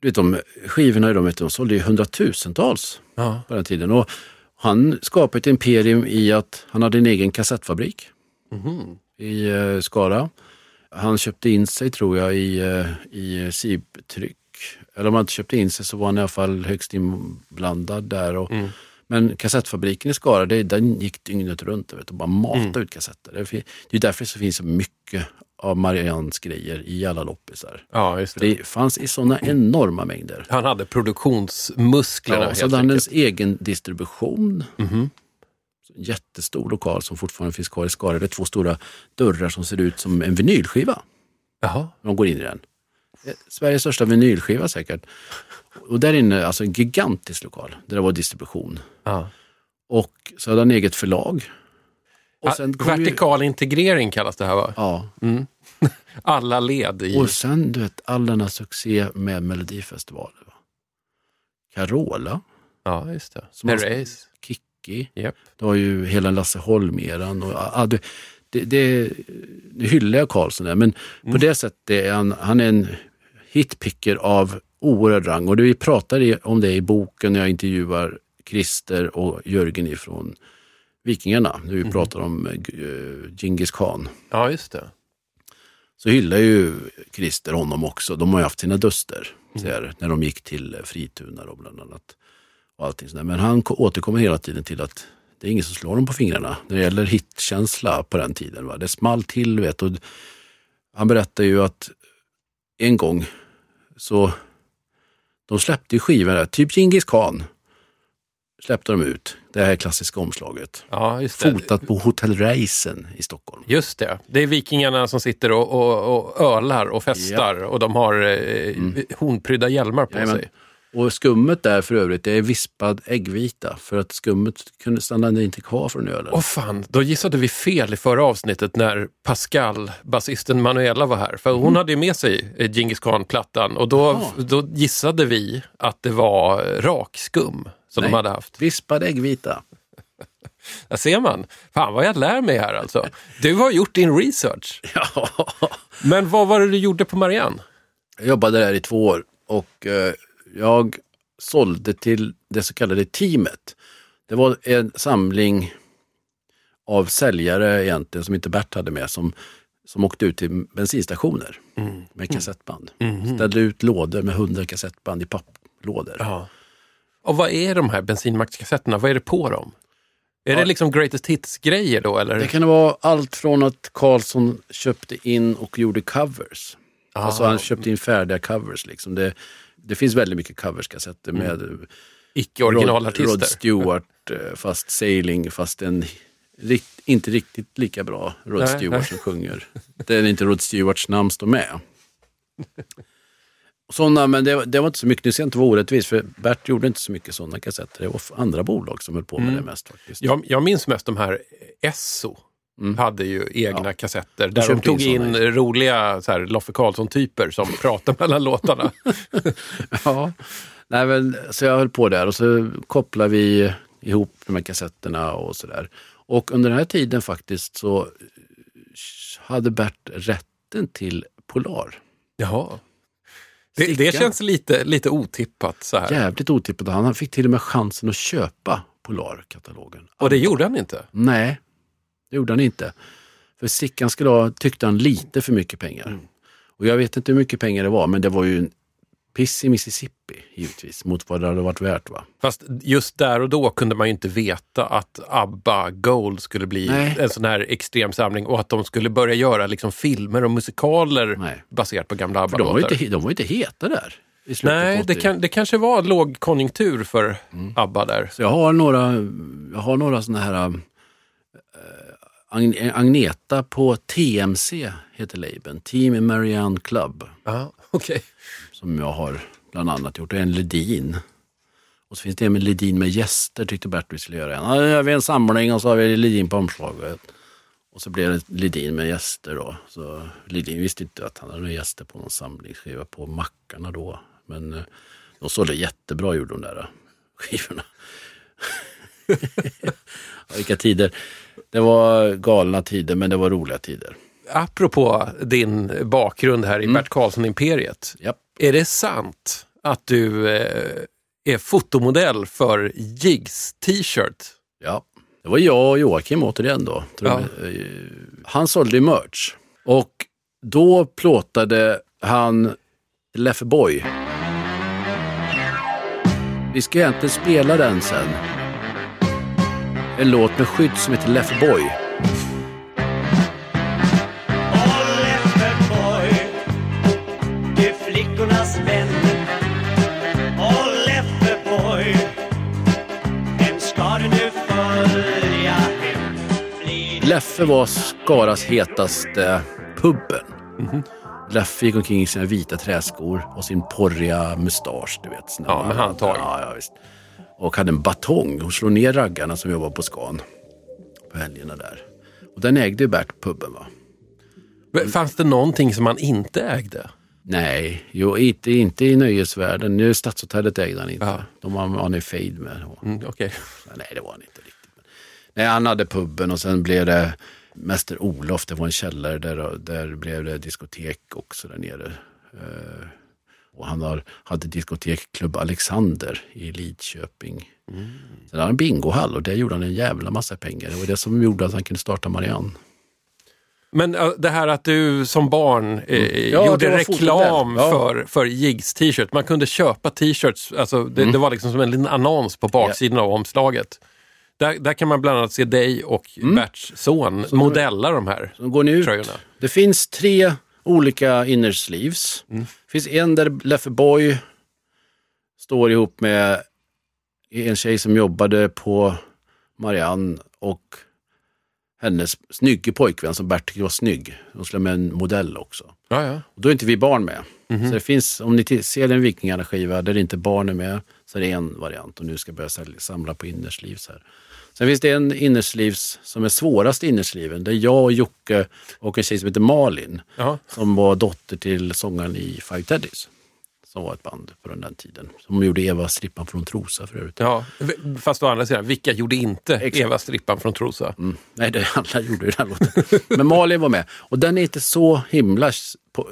du vet, de skivorna de, vet, de sålde ju hundratusentals ja, på den tiden. Och han skapade ett imperium i att han hade en egen kassettfabrik mhm. i eh, Skara. Han köpte in sig tror jag i, eh, i SIB-tryck. Eller om han inte köpte in sig så var han i alla fall högst inblandad där. Och, Mm. Men kassettfabriken i Skara, det, den gick dygnet runt vet, och bara matade Mm. ut kassetter. Det, fin- det är därför det finns så mycket av Mariannes grejer i alla loppisar. ja, just det. Det fanns i sådana enorma mängder. Han hade produktionsmusklerna Ja, helt så hade han ens egen distribution. Mhm. En jättestor lokal som fortfarande finns kvar i Skara. Det är två stora dörrar som ser ut som en vinylskiva. Jaha. Man går in i den. Eh, Sveriges största vinylskiva säkert. Och där inne, alltså en gigantisk lokal där det var distribution. Ja. Och så hade han eget förlag. Och sen ju, Vertikal integrering kallas det här va? ja, Alla led i... och sen du vet all denna succé med Melodifestivalen. va. Carola, Ja, just det. Som har- Herreys. Kikki, Japp. du har ju hela Lasse Holm-eran. Och, ah, det, det, det, nu hyllar jag Karlsson där, men på det sättet är han, han är en hitpicker av oerhörd rang. Och vi pratar om det i boken när jag intervjuar Christer och Jörgen ifrån Vikingarna. När vi pratar om uh, Genghis khan. Ja, just det. Så hyllar ju Christer honom också. De har ju haft sina duster så här, när de gick till eh, Frituna då, bland annat. Och allting sådär. Men han ko- återkommer hela tiden till att det är ingen som slår dem på fingrarna när det gäller hitkänsla på den tiden. Va? Det small till vet och Han berättar ju att en gång så de släppte skivor, där, typ Genghis khan släppte de ut. Det här klassiska omslaget. Ja. Fotat på Hotell Reisen i Stockholm. Just det. Det är vikingarna som sitter och, och, och ölar och festar och de har eh, hornprydda hjälmar på Jajamän. sig. Och skummet där för övrigt, det är vispad äggvita. För att skummet kunde stanna inte kvar från ölen. Åh fan, då gissade vi fel i förra avsnittet när Pascal, basisten Manuela var här. För hon hade ju med sig eh, Djingis Khan-plattan och då, då gissade vi att det var rakskum som Nej. de hade haft. Vispad äggvita. Där ser man. Fan vad jag lär mig här alltså. Du har gjort din research. Ja. Men vad var det du gjorde på Marianne? Jag jobbade där i två år och eh, jag sålde till det så kallade teamet. Det var en samling av säljare egentligen som inte Bert hade med som, som åkte ut till bensinstationer med kassettband. Ställde ut lådor med hundra kassettband i papplådor. Ja. Och vad är de här bensinmackskassetterna? Vad är det på dem? Är Ja. det liksom greatest hits-grejer då eller? Det kan vara allt från att Karlsson köpte in och gjorde covers. Ah. Alltså han köpte in färdiga covers. Liksom. Det, det finns väldigt mycket coverskassetter med Rod, Icke-originalartister? Rod Stewart, eh, fast Sailing, fast en rikt, inte riktigt lika bra Rod Nej, Stewart nej. som sjunger. Det är inte Rod Stewarts namn står med. Såna, men det, det var inte så mycket, nu ska jag inte vara orättvis, för Bert gjorde inte så mycket sådana kassetter. Det var andra bolag som höll på med Mm. det mest faktiskt. Jag, jag minns mest de här Esso. Hade ju egna kassetter där de tog in in roliga så här, Loffe Karlsson-typer som pratar mellan låtarna. Ja, nej men så jag höll på där och så kopplade vi ihop de här kassetterna och sådär. Och under den här tiden faktiskt så hade Bert rätten till Polar. Jaha. Det, det känns lite, lite otippat så här. Jävligt otippat. Han fick till och med chansen att köpa Polar-katalogen. Och det gjorde han inte? Nej, det gjorde han inte. För Sickan skulle ha, tyckte han, lite för mycket pengar. Mm. Och jag vet inte hur mycket pengar det var, men det var ju en piss i Mississippi givetvis, mot vad det hade varit värt. Va? Fast just där och då kunde man ju inte veta att ABBA Gold skulle bli Nej. en sån här extrem samling och att de skulle börja göra liksom filmer och musikaler Nej. baserat på gamla För de var, ju ABBA-låtar. inte, de var ju inte heta där. Nej, det, 80. kan, det kanske var lågkonjunktur för Mm. ABBA där. Så jag har några, jag har några såna här äh, Agn- Agneta på TMC heter labeln, Team Marianne Club. Ja, okej. som jag har bland annat gjort. Och en Ledin. Och så finns det en med Ledin med gäster tyckte Bert vi skulle göra en. Ja, nu gör vi en samling och så har vi Ledin på omslaget. Och så blev det Ledin med gäster då. Så Ledin visste inte att han hade några gäster på någon samlingsskiva på Mackarna då. Men eh, de sålde jättebra gjorde de där eh, skivorna. vilka tider. Det var galna tider men det var roliga tider. Apropå din bakgrund här i Mm. Bert Karlsson-imperiet. Japp. Är det sant att du eh, är fotomodell för Jigs t-shirt? Ja, det var jag och Joakim återigen då. Ja. Eh, Han sålde merch och då plåtade han Leffe Boy. Vi ska egentligen spela den sen. En låt med skydd som heter Leffe Boy. Leffe var Skaras hetaste pubben. Leffe gick omkring i sina vita träskor och sin porriga mustasch. Du vet, Ja, med handtag. Ja, ja, visst. Och hade en batong och slog ner raggarna som jobbade på skan på helgerna där. Och den ägde ju Bert pubben va? Fanns det någonting som man inte ägde? Nej, jo, inte, inte i nöjesvärlden. Nu Stadshotellet ägde han inte. Ja. De var han i fejd med. Mm, Okej. Nej, det var han inte riktigt. Nej, han hade pubben och sen blev det Mäster Olof. Det var en källare där, där blev det diskotek också där nere. Och han har, hade diskotekklubb Alexander i Lidköping. Sen hade han en bingohall och där gjorde han en jävla massa pengar. Det var det som gjorde att han kunde starta Marianne. Men det här att du som barn eh, Mm. Ja, gjorde reklam. Ja. för, för Jigs t-shirt. Man kunde köpa t-shirts, alltså det, det var liksom som en liten annons på baksidan av omslaget. Där, där kan man bland annat se dig och Berts son modella de här Så går ni ut. tröjorna. Det finns tre olika inner sleeves. Det finns en där Leffe Boy står ihop med en tjej som jobbade på Marianne och hennes snygge pojkvän som Bert tyckte var snygg. De skulle ha med en modell också. Ja, ja. Och då är inte vi barn med. Så det finns, om ni ser en Vikingarna-skiva där inte barn är med, så är det en variant. Och nu ska jag börja samla på innersleeves här. Sen finns det en innersleeves som är svårast innersliven. Det är jag och Jocke och en tjej som heter Malin. Ja. Som var dotter till sångaren i Five Teddies. Som var ett band på den där tiden. Som gjorde Eva Strippan från Trosa för övrigt. Ja, fast å andra sidan, vilka gjorde inte Exakt. Eva Strippan från Trosa? Mm. Nej, det, alla gjorde ju den låten. Men Malin var med. Och den är inte så himla... På,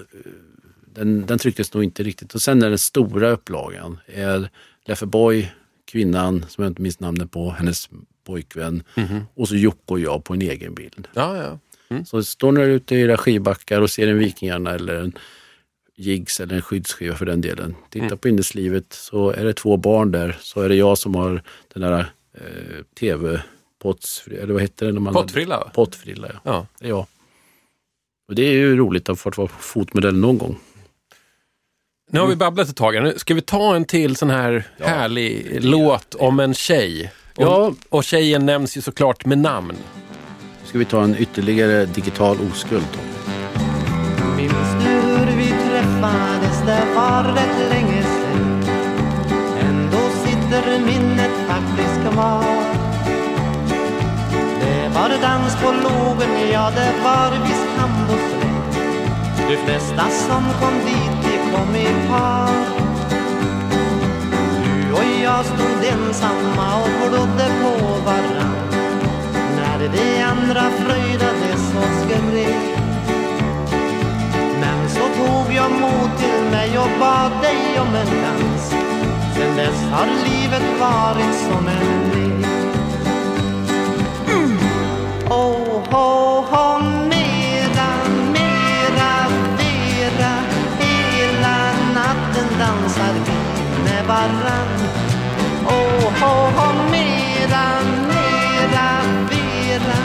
den, den trycktes nog inte riktigt. Och sen är den stora upplagan. Är Leffe Boy, kvinnan som jag inte minns namnet på, hennes pojkvän. Och så Jocke och jag på en egen bild. Ja, ja. Så står ni där ute i era skivbackar och ser en Vikingarna eller en Jigs eller en skyddsskiva för den delen. Titta på innerslivet så är det två barn där. Så är det jag som har den där eh, tv-potts... Eller vad heter det? När man Pottfrilla, va? Pottfrilla, ja. Ja. Det är jag. Och det är ju roligt att få vara fotmodell någon gång. Nu har vi babblat ett tag. här. Nu ska vi ta en till sån här härlig låt om en tjej. Och, Ja. och tjejen nämns ju såklart med namn. Ska vi ta en ytterligare digital oskuld? Tom? Minns du hur vi träffades, det var rätt länge sen Ändå sitter minnet faktiskt kvar Det var dans på logen, ja det var visst handbollsregn. De flesta som kom dit, de kom i par. Jag stod ensamma och glodde på varann. När vi andra fröjdades och skrek. Men så tog jag mod till mig och bad dig om en dans. Sen dess har livet varit som en lek. Mm. Oh, oh, oh, mera, mera, mera Hela natten dansar vi med varann Oh, mera, mera, mera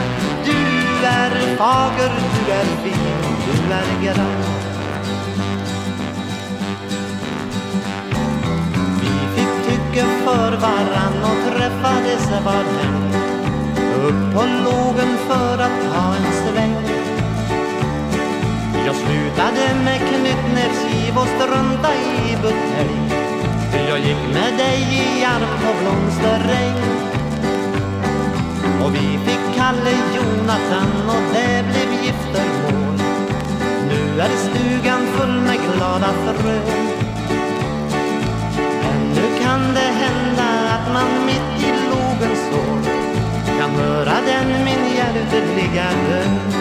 Du är fager, du är fin, du är grann. Vi fick tycke för varann och träffades var helg upp på logen för att ta en sväng. Jag slutade med knytnävsgiv och strunta i butelj jag gick med dig i arm på blomsterregn. Och vi fick Kalle Jonathan och det blev giftermål. Nu är stugan full med glada frön. Ännu kan det hända att man mitt i logens sår kan höra den min hjärteliga död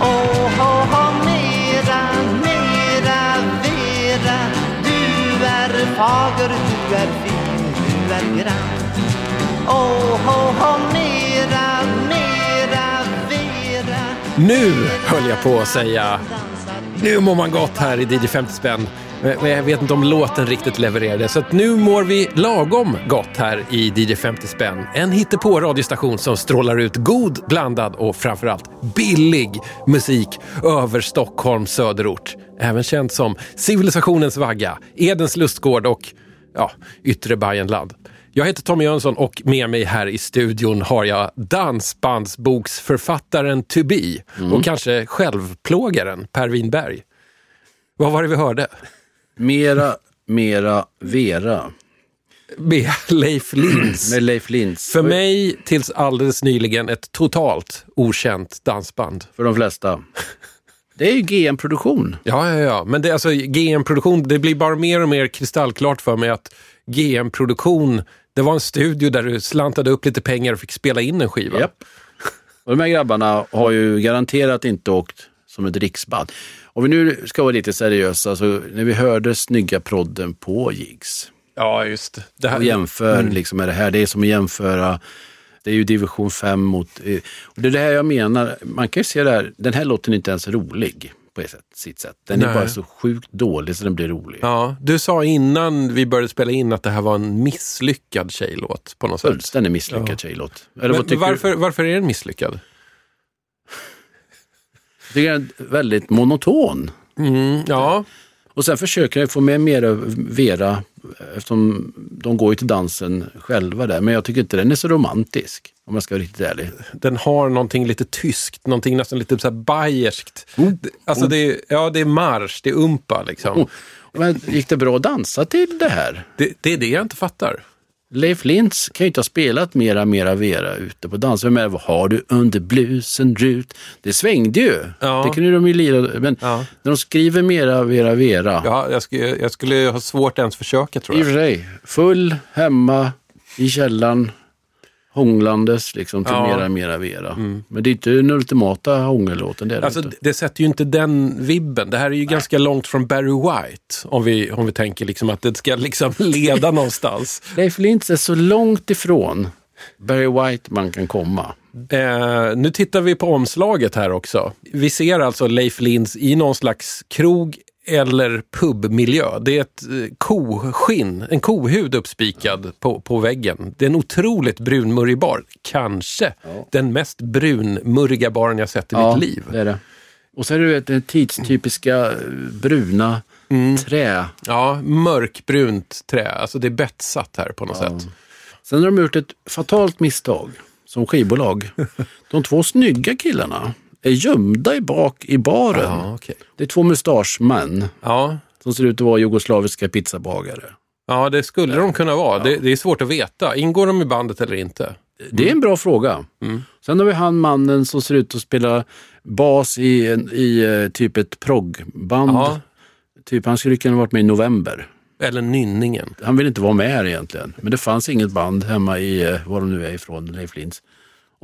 Oh, oh, oh, mera, mera, vera. Du är fager, du är fin, du är grann. Oh, oh, oh, mera, mera, vera. Nu höll jag på att säga, nu mår man gott här i DJ 50 spänn. Men jag vet inte om låten riktigt levererade, så nu mår vi lagom gott här i DJ 50 spänn. En hittepå radiostation som strålar ut god, blandad och framförallt billig musik över Stockholms söderort. Även känd som civilisationens vagga, Edens lustgård och ja, yttre Bajenland. Jag heter Tommy Jönsson och med mig här i studion har jag dansbandsboksförfattaren To Be och kanske självplågaren Per Winberg. Vad var det vi hörde? Mera, mera, Vera. Med Leif Lins. Med Leif Lintz. För mig tills alldeles nyligen ett totalt okänt dansband. För de flesta. Det är ju GM-produktion. Ja, ja, ja. Men det, alltså, GM-produktion, det blir bara mer och mer kristallklart för mig att GM-produktion, det var en studio där du slantade upp lite pengar och fick spela in en skiva. Japp. Och de här grabbarna har ju garanterat inte åkt som ett riksband. Om vi nu ska vara lite seriösa, så när vi hörde snygga prodden på Jigs Ja, just det. Här, och jämför liksom med det här, det är som att jämföra det är ju division 5 mot... eh, Och det är det här jag menar, man kan ju se det här, den här låten är inte ens rolig på ett sätt, sitt sätt. Den är Nej. bara så sjukt dålig så den blir rolig. Ja, du sa innan vi började spela in att det här var en misslyckad tjejlåt på något sätt. Fullständigt misslyckad Ja. tjejlåt. Eller Men varför, varför är den misslyckad? Jag tycker den är väldigt monoton. Mm, ja, Och sen försöker jag få med mer Vera eftersom de går ju till dansen själva där. Men jag tycker inte den är så romantisk om jag ska vara riktigt ärlig. den har någonting lite tyskt, någonting nästan lite så här bayerskt. Oh, Alltså det är, ja, det är marsch, det är umpa liksom. Oh. Men gick det bra att dansa till det här? Det, det är det jag inte fattar. Leif Lintz kan ju inte ha spelat mera, mera Vera ute på dans. Men vad har du under blusen Rut? Det svängde ju. Ja. Det kunde de ju lira. Men Ja. när de skriver mera Vera Vera. Ja, jag, skulle, jag skulle ha svårt ens försöka tror I och för jag. sig. Full, hemma, i källaren. Hånglandes liksom till Ja. Mm. mera, mera Vera. Men det är inte den ultimata hångellåten. Det det Alltså, inte. det sätter ju inte den vibben. Det här är ju ganska långt från Barry White. Om vi, om vi tänker liksom att det ska liksom leda någonstans. Leif Lintz är så långt ifrån Barry White man kan komma. Eh, nu tittar vi på omslaget här också. Vi ser alltså Leif Lintz i någon slags krog eller pubmiljö. Det är ett eh, koskinn, en kohud uppspikad på, på väggen. Det är en otroligt brunmurrig bar. Kanske den mest brunmurriga baren jag sett i mitt liv. det är det. Och så är det den tidstypiska eh, bruna Mm. trä. Ja, mörkbrunt trä. Alltså det är betsat här på något sätt. Sen har de gjort ett fatalt misstag som skivbolag. De två snygga killarna är gömda i bak i baren. Ja, okej. Det är två mustaschmän ja. som ser ut att vara jugoslaviska pizzabagare. ja, det skulle de kunna vara. Det, det är svårt att veta. Ingår de i bandet eller inte? Det är en bra fråga. Mm. Sen har vi han mannen som ser ut att spela bas i, i eh, typ ett proggband. Ja. Typ, han skulle kunna varit med i November. Eller Nynningen. Han vill inte vara med här egentligen. Men det fanns inget band hemma i, eh, var de nu är ifrån, Leif Lindh.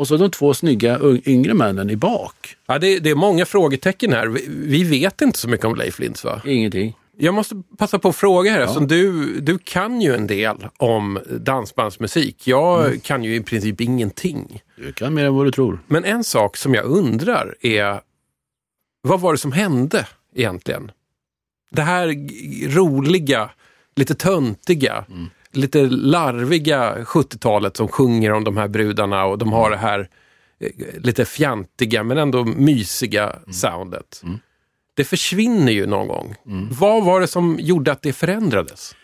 Och så de två snygga yngre männen i bak. Ja, det, det är många frågetecken här. Vi, vi vet inte så mycket om Leif Lintz va? Ingenting. Jag måste passa på att fråga här, eftersom du, du kan ju en del om dansbandsmusik. Jag kan ju i princip ingenting. Du kan mer än vad du tror. Men en sak som jag undrar är, vad var det som hände egentligen? Det här roliga, lite töntiga, lite larviga 70-talet som sjunger om de här brudarna och de har det här eh, lite fjantiga men ändå mysiga soundet. Det försvinner ju någon gång. Vad var det som gjorde att det förändrades?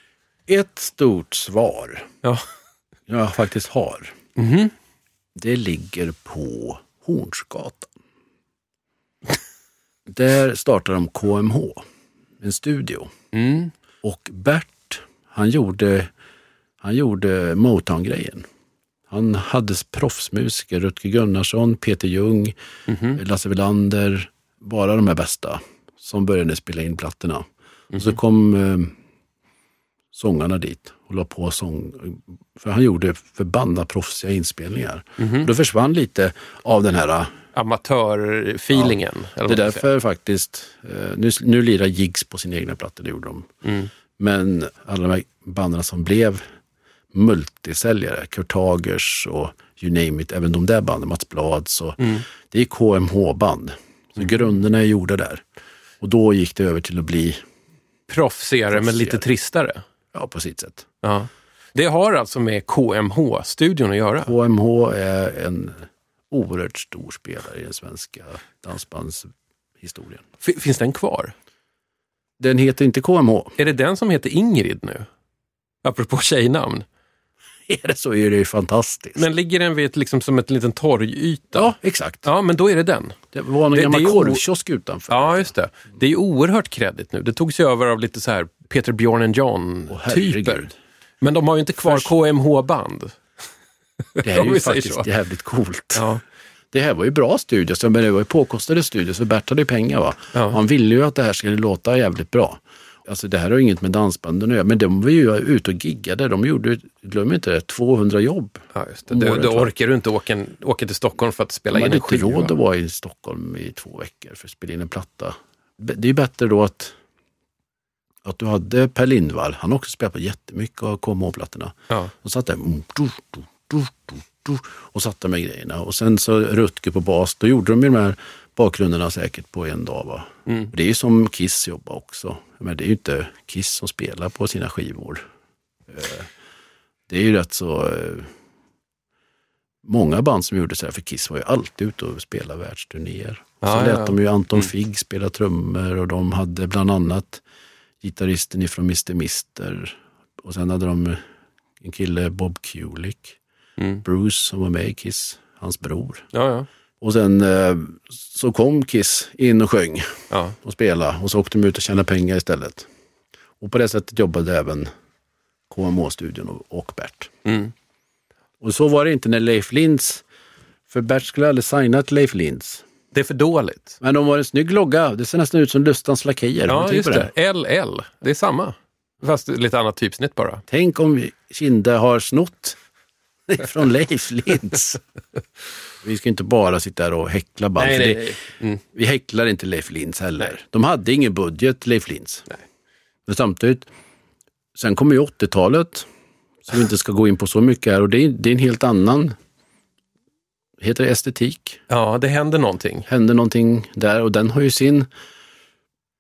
Ett stort svar Ja. jag faktiskt har. Mhm. Det ligger på Hornsgatan. Där startar de KMH, en studio. Mm. Och Bert, han gjorde, han gjorde Motown-grejen. Han hade proffsmusiker, Rutger Gunnarsson, Peter Ljung, Lasse Welander, bara de här bästa som började spela in plattorna. Och så kom eh, sångarna dit och la på sång. För han gjorde förbannat proffsiga inspelningar. Då försvann lite av den här Amatörfeelingen. eller det är därför faktiskt, eh, nu, nu lirar Jigs på sina egna plattor, det gjorde de. Mm. Men alla de här banden som blev multisäljare, Kurt Hagers och you name it, även de där banden, Mats Blads, och, Mm. det är KMH-band. Så grunderna är gjorda där. Och då gick det över till att bli, Proffsigare men lite Proffsigare. tristare. ja på sitt sätt. Ja. Det har alltså med KMH-studion att göra. KMH är en oerhört stor spelare i den svenska dansbandshistorien. F- finns den kvar? Den heter inte KMH. Är det den som heter Ingrid nu? Apropå tjejnamn. Är det så är det ju fantastiskt. Men ligger den vid ett, liksom som ett liten torgyta? Ja, exakt. Ja, men då är det den. Det var en Det- gammal det korvkiosk utanför. Ja, just det. Det är oerhört kredit nu. Det togs ju över av lite så här Peter Bjorn and John-typer. herregud. Men de har ju inte kvar Först- KMH-band. Det här är ju faktiskt så. jävligt coolt. Ja. Det här var ju bra studios, men det var ju påkostade studios, för Bert hade ju pengar. Va? Ja. Han ville ju att det här skulle låta jävligt bra. Alltså det här har inget med dansbanden att göra, men de var ju ute och giggade. De gjorde, glöm inte det, 200 jobb. Ja, just det. Året, va? orkar du inte åka, åka till Stockholm för att spela De in hade en inte skiva. råd att vara i Stockholm i två veckor för att spela in en platta. Det är bättre då att, att du hade Per Lindvall, han har också spelat på jättemycket av KMH-plattorna. Ja. Och satt där mm, du, du, du, du, du, och satte med grejerna. Och sen så Rutger på bas, då gjorde de ju de här bakgrunderna säkert på en dag. Va? Mm. Det är ju som Kiss jobbar också. Men det är ju inte Kiss som spelar på sina skivor. Eh, Det är ju rätt så... eh, Många band som gjorde så här, för Kiss var ju alltid ute och spelade världsturnéer. Och så lät ja. de ju Anton Mm. Figg spela trummor och de hade bland annat gitarristen ifrån Mr. Mister. Och sen hade de en kille, Bob Kulick, Mm. Bruce som var med i Kiss, hans bror. Ja, ja. Och sen eh, så kom Kiss in och sjöng ja. och spelade och så åkte de ut och tjänade pengar istället. Och på det sättet jobbade även KMH-studion och, Bert. Mm. Och så var det inte när Leif Lintz, för Bert skulle aldrig signa till Leif Lintz. Det är för dåligt. Men de var en snygg logga, det ser nästan ut som Lustans Lakejer. Har Ja, just på det. LL. Det är samma. Fast lite annat typsnitt bara. Tänk om Kinde har snott från Leif Lintz. Vi ska inte bara sitta här och häckla band. Nej, nej, det- nej. Mm. Vi häcklar inte Leif Lintz heller. De hade ingen budget, Leif. Nej. Men samtidigt, sen kommer ju 80-talet, som vi inte ska gå in på så mycket här, och det är, det är en helt annan, heter det estetik? Ja, det händer någonting. Hände någonting där och den har ju sin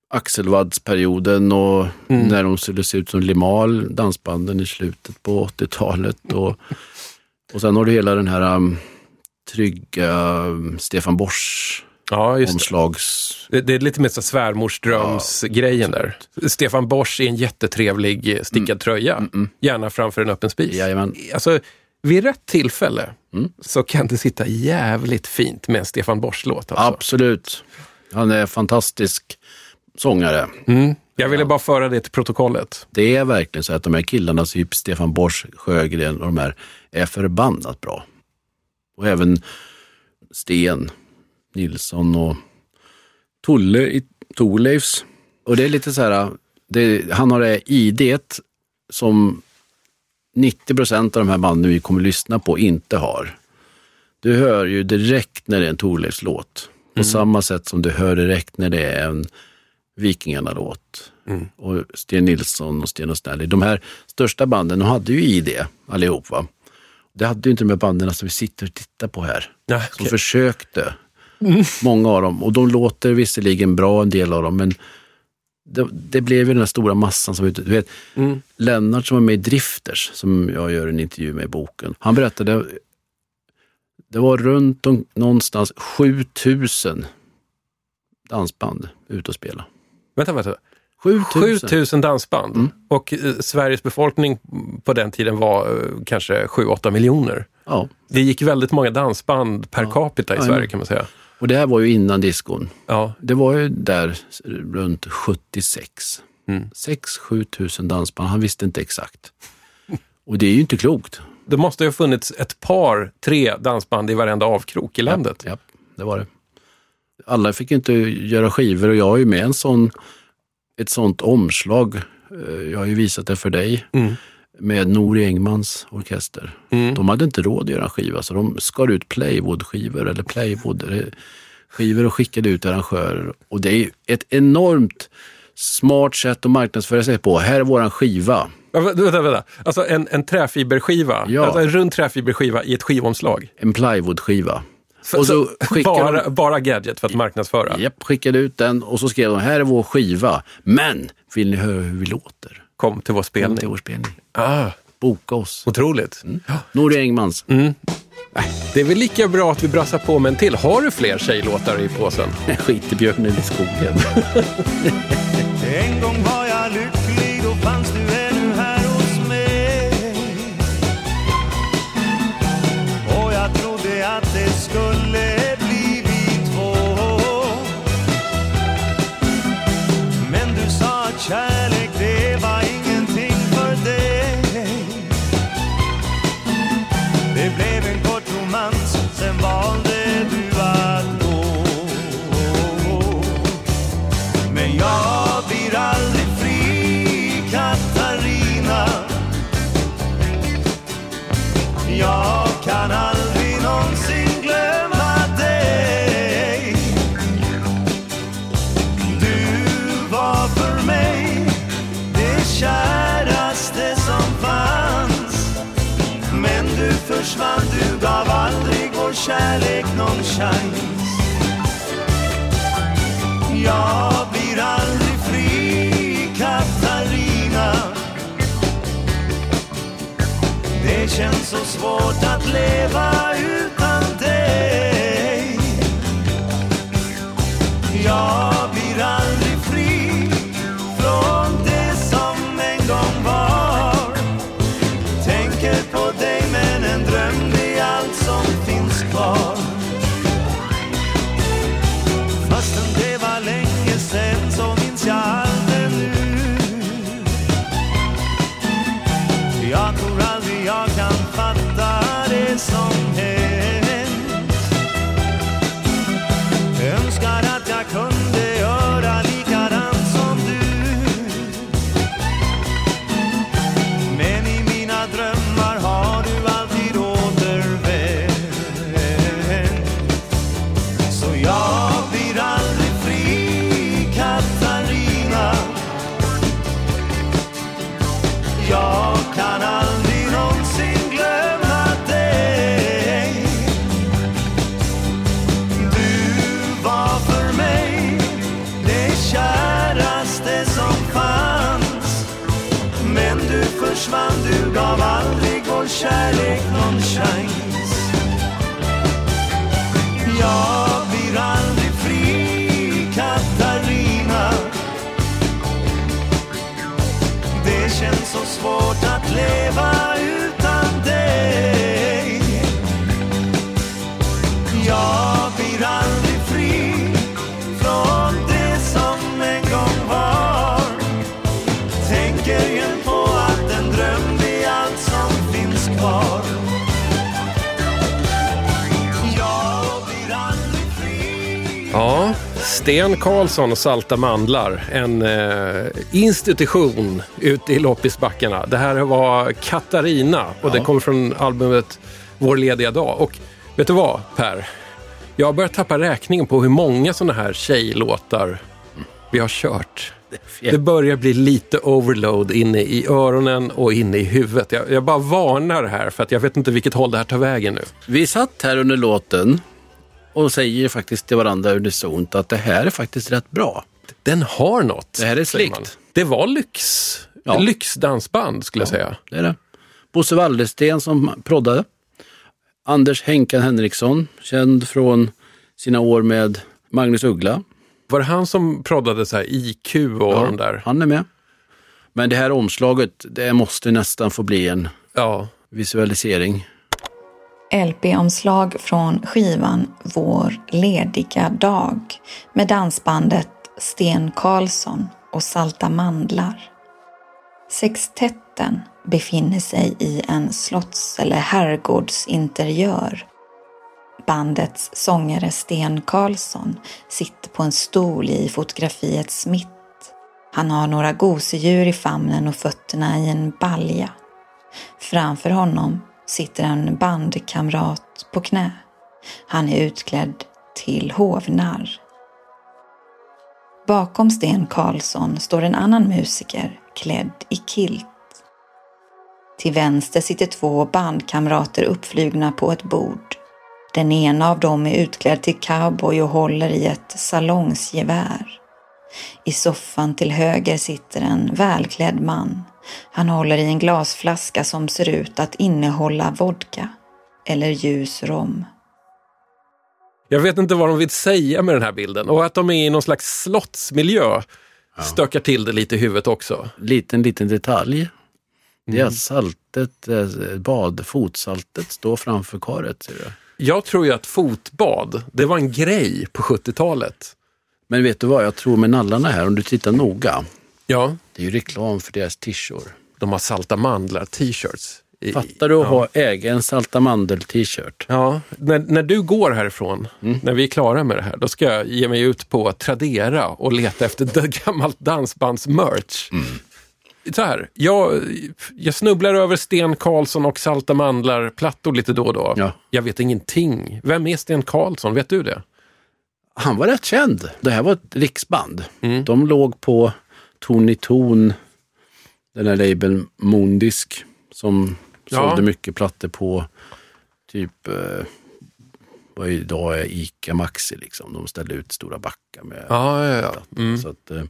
Axelvadsperioden och Mm. när de skulle se ut som Limal, dansbanden i slutet på 80-talet. Och, och sen har du hela den här um, trygga um, Stefan Borsch Ja, just det. omslags... Det, det är lite mer så svärmorsdrömsgrejen där. Stefan Borsch i en jättetrevlig eh, stickad tröja. Gärna framför en öppen spis. Jajamän. Alltså, vid rätt tillfälle Mm. så kan det sitta jävligt fint med en Stefan Borsch-låt. Alltså. Absolut. Han är fantastisk sångare. Mm. Jag ville bara föra det till protokollet. Det är verkligen så att de här killarna, typ Stefan Borsch, Sjögren och de här, är förbannat bra. Och även Sten Nilsson och Tolle i Torleifs. Och det är lite så här, det, han har det idet som 90 procent av de här banden vi kommer lyssna på inte har. Du hör ju direkt när det är en Torleifs låt. På samma sätt som du hör direkt när det är en Vikingarna-låt. Och Sten Nilsson och Sten och Stanley. De här största banden, de hade ju ID allihop. Va? Det hade ju inte de här banden som vi sitter och tittar på här. Ja, Som okej. försökte. Många av dem. Och de låter visserligen bra, en del av dem, men det, det blev ju den här stora massan som du vet, Lennart som var med i Drifters, som jag gör en intervju med i boken. Han berättade, det var runt om, någonstans 7000 dansband ute och spela. Vänta, vänta. 7000. 7000 dansband. Mm. Och eh, Sveriges befolkning på den tiden var eh, kanske 7-8 miljoner. Ja, Det gick väldigt många dansband per capita i Ja, Sverige kan man säga. och det här var ju innan diskon. Ja. Det var ju där runt 76. Mm. 6-7 tusen dansband, han visste inte exakt. Och det är ju inte klokt. Det måste ju ha funnits ett par, tre dansband i varenda avkrok i landet. Ja, det var det. Alla fick inte göra skivor och jag har ju med en sån, ett sånt omslag. Eh, Jag har ju visat det för dig. Mm. Med Nori Engmans orkester. Mm. De hade inte råd att göra en skiva så de skar ut playwood-skivor eller playwood-skivor och skickade ut arrangörer. Och det är ett enormt smart sätt att marknadsföra sig på. Här är våran skiva. Ja, vä- vänta, vänta. Alltså en, en träfiberskiva, Ja. alltså en rund träfiberskiva i ett skivomslag. En plywood-skiva. Så, Och så skickar bara, de- bara gadget för att marknadsföra. Japp, skickade ut den och så skrev de, här är vår skiva. Men, vill ni höra hur vi låter? Kom till vår Kom spelning. till vår spelning. Ah, Boka oss. otroligt. Nori Engmans. Det är väl lika bra att vi brassar på med en till. Har du fler tjejlåtar i påsen? Skitebjörnen i skogen. En gång var kärlek någon chans. Jag blir aldrig fri, Katarina. Det känns så svårt att leva utan dig. Jag Sten Karlsson och Salta Mandlar, en eh, institution ute i loppisbackarna. Det här var Katarina och det kommer från albumet Vår lediga dag. Och vet du vad, Per? Jag har börjat tappa räkningen på hur många sådana här tjejlåtar vi har kört. Det börjar bli lite overload inne i öronen och inne i huvudet. Jag, jag bara varnar här för att jag vet inte vilket håll det här tar vägen nu. Vi satt här under låten och säger faktiskt till varandra unisont att det här är faktiskt rätt bra. Den har något. Det här är slikt. Det var lyx. Ja. Lyxdansband skulle jag säga. Det är det. Bosse Wallersten som proddade. Anders Henkan Henriksson, känd från sina år med Magnus Uggla. Var det han som proddade så här IQ och Ja, de där? Han är med. Men det här omslaget, det måste nästan få bli en Ja. visualisering. LP-omslag från skivan Vår lediga dag med dansbandet Sten Karlsson och Salta Mandlar. Sextetten befinner sig i en slotts eller herrgårdsinteriör. Bandets sångare Sten Karlsson sitter på en stol i fotografiets mitt. Han har några gosedjur i famnen och fötterna i en balja. Framför honom sitter en bandkamrat på knä. Han är utklädd till hovnarr. Bakom Sten Karlsson står en annan musiker klädd i kilt. Till vänster sitter två bandkamrater uppflugna på ett bord. Den ena av dem är utklädd till cowboy och håller i ett salongsgevär. I soffan till höger sitter en välklädd man. Han håller i en glasflaska som ser ut att innehålla vodka eller ljus rom. Jag vet inte vad de vill säga med den här bilden och att de är i någon slags slottsmiljö stökar till det lite i huvudet också. Liten, liten detalj. Det Mm. är att saltet, eh, bad, fotsaltet står framför karet. Ser du. Jag tror ju att fotbad, det var en grej på 70-talet. Men vet du vad, jag tror med nallarna här, om du tittar noga, Ja, det är ju reklam för deras tishor. de har salta mandlar t-shirts. Fattar du att ja. ha, äga en salta mandel-t-shirt? Ja, när, när du går härifrån, Mm. när vi är klara med det här, då ska jag ge mig ut på Tradera och leta efter gammalt dansbands-merch. Mm. Så här, jag, jag snubblar över Sten Karlsson och Salta Mandlar-plattor lite då och då. Ja. Jag vet ingenting. Vem är Sten Karlsson? Vet du det? Han var rätt känd. Det här var ett riksband. Mm. De låg på Tony Ton, den här labeln Mondisk, som Ja. sålde mycket plattor på typ eh, vad idag är Ica Maxi. Liksom. De ställde ut stora backar med Ja, ja, ja. Mm. Så att, eh,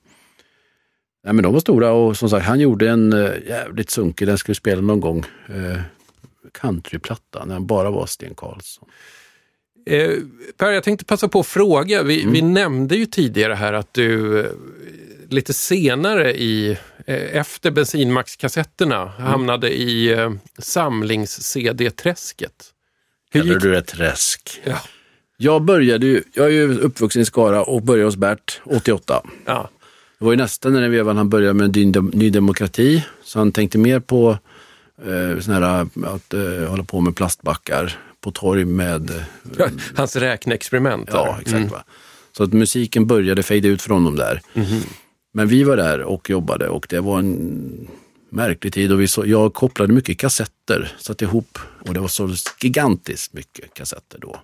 nej, men de var stora och som sagt, han gjorde en eh, jävligt sunkig, den skulle spela någon gång, eh, countryplatta, när han bara var Sten Karlsson. Eh, per, jag tänkte passa på att fråga. Vi, Mm. vi nämnde ju tidigare här att du eh, lite senare i, eh, efter bensinmaxkassetterna Mm. hamnade i eh, samlings-CD-träsket. Hur du det träsk? Ja. Jag började ju, jag är ju uppvuxen i Skara och började hos Bert 88. Ja. Det var ju nästan den vevan han började med Ny, Ny Demokrati. Så han tänkte mer på eh, sån här, att eh, hålla på med plastbackar på torg med... Eh, Hans räkneexperiment. ja, exakt. Mm. Va? Så att musiken började fejda ut för honom där. Mhm. Men vi var där och jobbade och det var en märklig tid. Och vi så, jag kopplade mycket kassetter, satte ihop och det var så gigantiskt mycket kassetter då.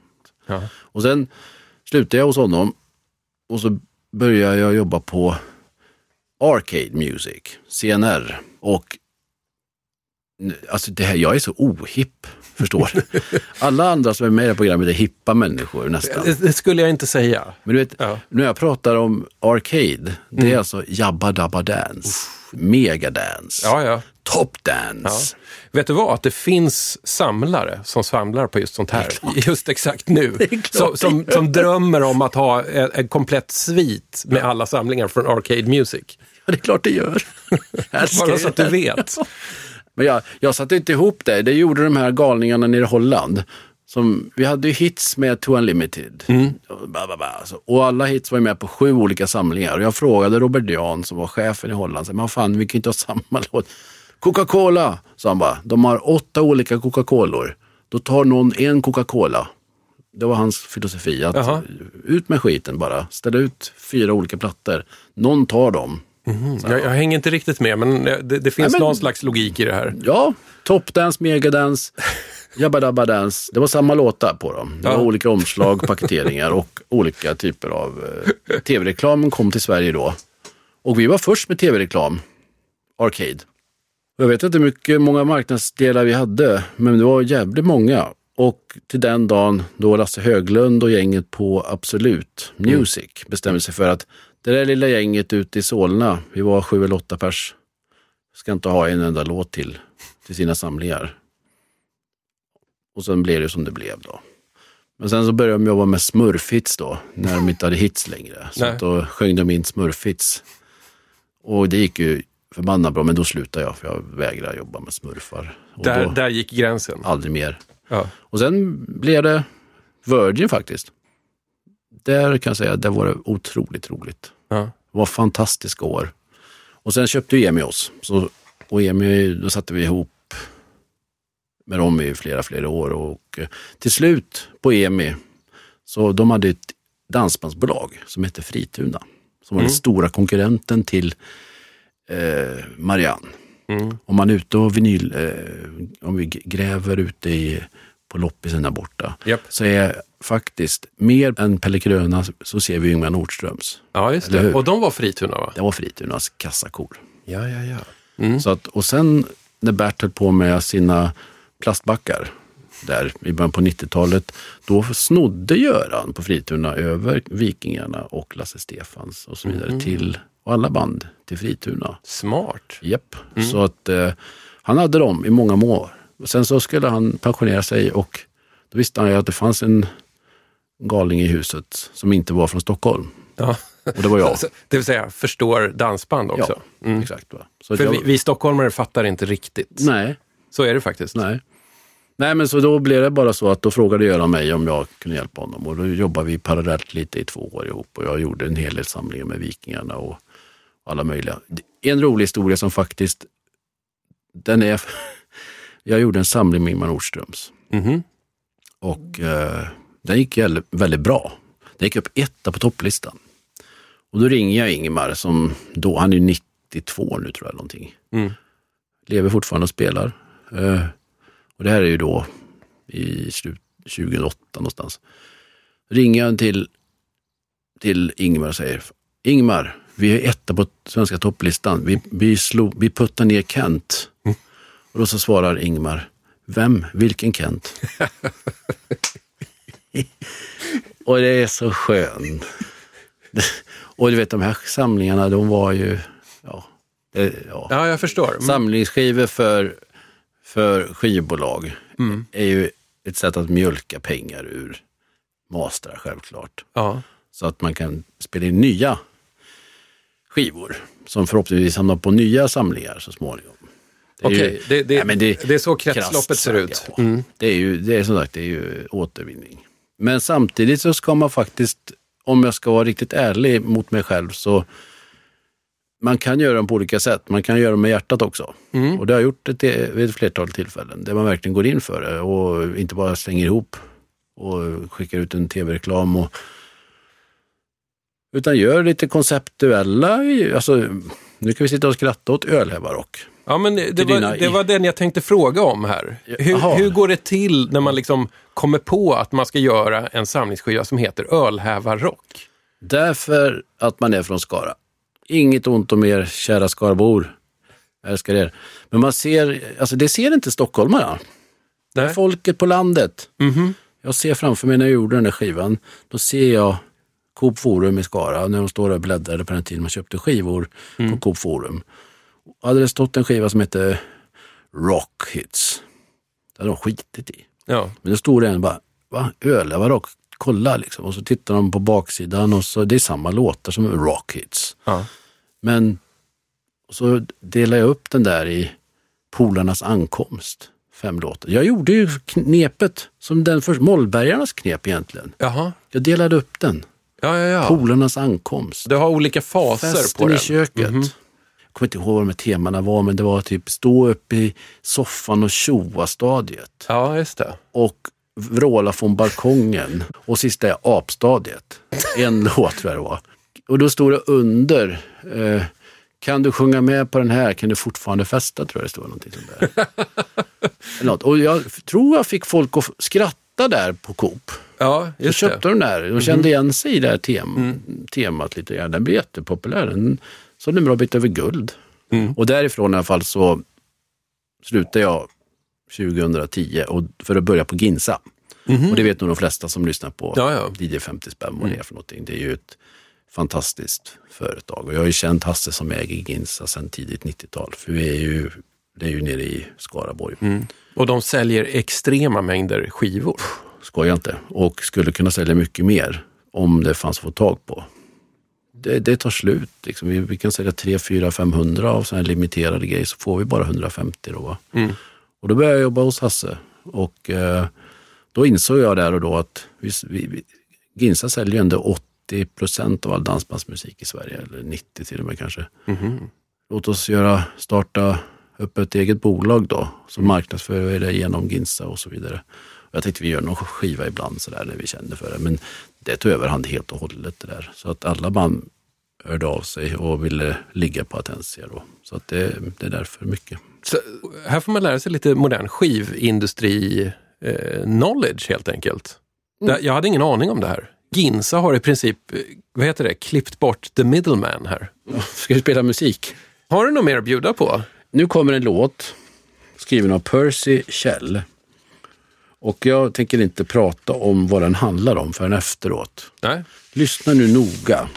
Ja. Och sen slutade jag hos honom och så började jag jobba på Arcade Music, CNR. Och alltså det här, jag är så ohipp, förstår? Alla andra som är med i det här programmet är hippa människor nästan. Det, det skulle jag inte säga. Men du vet, Ja. när jag pratar om Arcade, det är alltså Jabba Dabba Dance, Megadance, Ja, ja. Top Dance. Vet du vad? Att det finns samlare som samlar på just sånt här. Just exakt nu. Som, som, som drömmer om att ha en, en komplett svit med alla samlingar från Arcade Music. Ja, det är klart det gör. Bara så att du vet. Men jag, jag satte inte ihop det. Det gjorde de här galningarna nere i Holland. Som, vi hade ju hits med To Unlimited. Ba, alltså. och alla hits var med på sju olika samlingar. Och jag frågade Robert Jan som var chefen i Holland. Så, Men fan, vi kan ju inte ha samma låt. Coca-Cola, sa han bara. De har åtta olika Coca-Color. Då tar någon en Coca-Cola. Det var hans filosofi. Att Jaha. ut med skiten bara. Ställa ut fyra olika plattor. Någon tar dem. Jag, jag hänger inte riktigt med, men det, det finns men- någon slags logik i det här. Ja, Topdance, Megadance, Jabba Dabba Dance. Det var samma låtar på dem. Det Ja. var olika omslag, paketeringar och olika typer av eh, tv-reklamen kom till Sverige då. Och vi var först med tv-reklam, Arcade. Jag vet inte hur mycket, många marknadsdelar vi hade, men det var jävligt många. Och till den dagen då Lasse Höglund och gänget på Absolut Music bestämde sig för att det där lilla gänget ute i Solna, vi var sju eller åtta pers, ska inte ha en enda låt till till sina samlingar. Och sen blev det som det blev då. Men sen så började de jobba med smurfhits då, när de inte hade hits längre. Så då sjöng de in smurfhits. Och det gick ju förbannat bra, men då slutade jag för jag vägrar jobba med smurfar. Och Där, där gick gränsen. aldrig mer. Ja. Och sen blev det Virgin faktiskt. Där kan jag säga, där var det otroligt roligt. Ja. Det var fantastiska år. Och sen köpte ju EMI oss. Så, och EMI, då satte vi ihop med dem i flera, flera år. Och eh, till slut på EMI, så de hade ett dansbandsbolag som hette Frituna. Som var den stora konkurrenten till eh, Marianne. Mm. Om man är ute och vinyl, eh, om vi gräver ute i, på loppisen där borta, Japp. så är faktiskt mer än Pelle Kröna så ser vi Yngvar Nordströms. Ja, just det. Och de var Frituna, va? Det var Fritunas kassakor. Ja, ja, ja. Så att, och sen när Bert höll på med sina plastbackar där i början på 90-talet, då snodde Göran på Frituna över Vikingarna och Lasse Stefans och så vidare till, och alla band till Frituna. Smart. Japp. Så att eh, han hade dem i många år. Sen så skulle han pensionera sig och då visste han ju att det fanns en galning i huset som inte var från Stockholm. Ja. Och det var jag. Det vill säga, förstår dansband också. Ja, exakt. Va? Så För jag, vi, vi stockholmare fattar inte riktigt. Nej, Så är det faktiskt. nej. Nej, men så då blev det bara så att då frågade Göran mig om jag kunde hjälpa honom och då jobbade vi parallellt lite i två år ihop och jag gjorde en hel del samlingar med Vikingarna och alla möjliga. En rolig historia som faktiskt, den är, jag gjorde en samling med Ingmar Nordströms Mhm. och eh, den gick väldigt bra. Den gick upp etta på topplistan. Och då ringer jag Ingemar som då, han är 92 nu tror jag någonting. Mm. Lever fortfarande och spelar. Eh, och det här är ju då i slut 2008 någonstans. Ringer jag till, till Ingmar och säger Ingmar, vi är etta på svenska topplistan. Vi, vi, slog, vi puttar ner Kent. Och då så svarar Ingmar, vem? Vilken Kent? och det är så skönt. och du vet de här samlingarna, de var ju, ja, det, ja. Ja, jag förstår. Mm. Samlingsskivor för, för skivbolag är ju ett sätt att mjölka pengar ur mastrar självklart. Ja. Så att man kan spela in nya skivor som förhoppningsvis hamnar på nya samlingar så småningom. Det är ju- Okej, det, det, Nej, men det, är så kretsloppet ser ut. Mm. Det är ju, det är som sagt, det är ju återvinning. Men samtidigt så ska man faktiskt, om jag ska vara riktigt ärlig mot mig själv, så man kan göra dem på olika sätt. Man kan göra dem med hjärtat också. Mm. Och det har jag gjort det vid ett flertal tillfällen, där man verkligen går in för det och inte bara slänger ihop och skickar ut en tv-reklam. Och, utan gör lite konceptuella, alltså nu kan vi sitta och skratta åt ölhävarrock. Ja, men det Till var, dina- det var den jag tänkte fråga om här. Hur, hur går det till när man liksom kommer på att man ska göra en samlingsskiva som heter Ölhävarrock? Därför att man är från Skara. Inget ont om er kära Skarabor. Jag älskar er. Men man ser, alltså det ser inte stockholmarna. Folket på landet. Mhm. Jag ser framför mig när jag gjorde den där skivan, då ser jag Coop Forum i Skara, när de står där och bläddrade på den tiden man köpte skivor på Coop Forum. Hade det stått en skiva som hette Rock Hits, det hade de skitit i. Ja. Men det stod det en bara, va? Öl, rock? Kolla liksom. Och så tittar de på baksidan och så, det är samma låtar som Rock Hits. Ja. Men så delar jag upp den där i Polarnas ankomst. Fem låtar. Jag gjorde ju knepet som den för Mollbergarnas knep egentligen. Jaha. Jag delade upp den. Ja, ja, ja. Polarnas ankomst. Du har olika faser på Festen den. i köket. Mhm. Jag kommer inte ihåg vad de här temana var, men det var typ stå upp i soffan och tjoa stadiet. Ja, just det. Och Vråla från balkongen och sista är Apstadiet. En låt tror jag det var. Och då stod det under, eh, kan du sjunga med på den här, kan du fortfarande festa, tror jag det stod. Någonting sånt där. Eller något. Och jag tror jag fick folk att skratta där på Coop. Ja, Så just köpte det. Mhm. de där. De kände igen sig i det här tem temat lite grann. Den blev jättepopulär. Den sålde en bra bit över guld. Mm. Och därifrån i alla fall så slutade jag 2010 och för att börja på Ginsa. Och det vet nog de flesta som lyssnar på Mhm. Ja, ja. DJ 50 spänn vad det är för någonting. Det är ju ett fantastiskt företag. Och jag har ju känt Hasse som äger Ginsa sedan tidigt 90-tal. För vi är ju, det är ju nere i Skaraborg. Mm. Och de säljer extrema mängder skivor. Skojar inte. Och skulle kunna sälja mycket mer om det fanns att få tag på. Det, det tar slut. Liksom. Vi, vi kan sälja 3, 4, 500 av sådana här limiterade grejer så får vi bara 150. Då? Mm. Och då började jag jobba hos Hasse. Och eh, då insåg jag där och då att vi, vi, Ginsa säljer ändå 80 procent av all dansbandsmusik i Sverige. Eller 90 till och med kanske. Låt oss göra, starta upp ett eget bolag då. Så marknadsför det genom Ginsa och så vidare. Jag tänkte vi gör någon skiva ibland sådär när vi kände för det. Men det tog överhand helt och hållet det där. Så att alla band hörde av sig och ville ligga på Atensia då. Så att det, det är därför mycket. Så, här får man lära sig lite modern skivindustri-knowledge helt enkelt. Mm. Det- Jag hade ingen aning om det här. Ginsa har i princip, eh, vad heter det, klippt bort the middleman här. Ska vi spela musik? Har du något mer att bjuda på? Nu kommer en låt skriven av Percy Kjell. Och jag tänker inte prata om vad den handlar om förrän efteråt. Nej. Lyssna nu noga.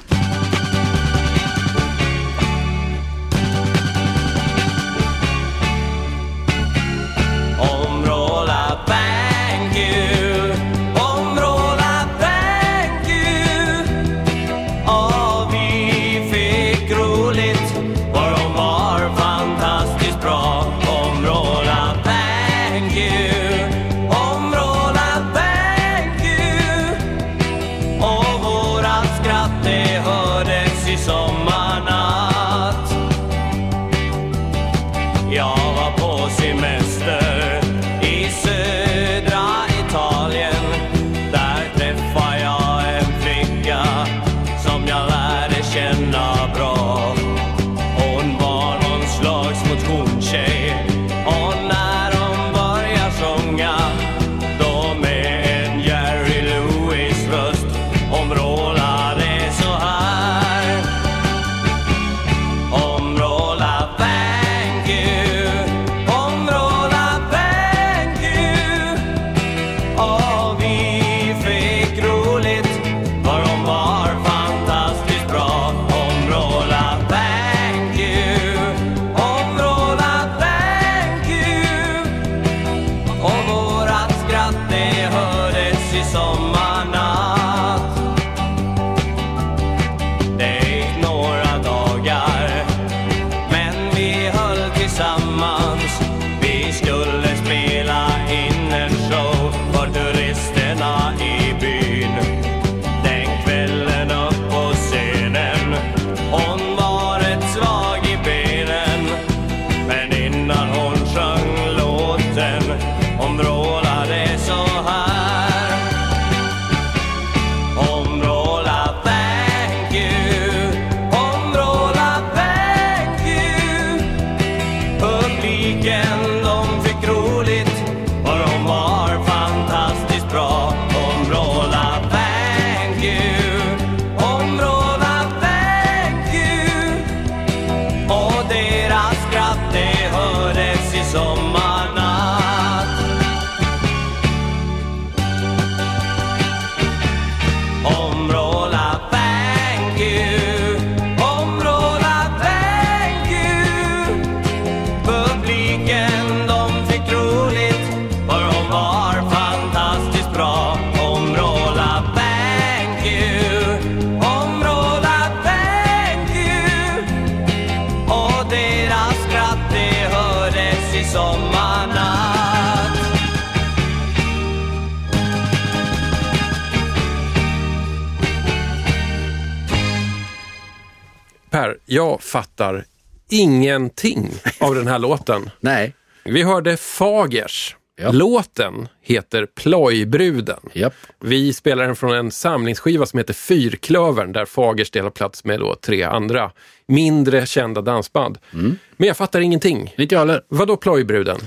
Fattar ingenting av den här låten. Nej, Vi hörde Fagers. Ja. Låten heter Plojbruden. Japp. Vi spelar den från en samlingsskiva som heter Fyrklövern där Fagers delar plats med då tre andra mindre kända dansband. Mm. Men jag fattar ingenting. Inte jag heller. Vadå Plojbruden?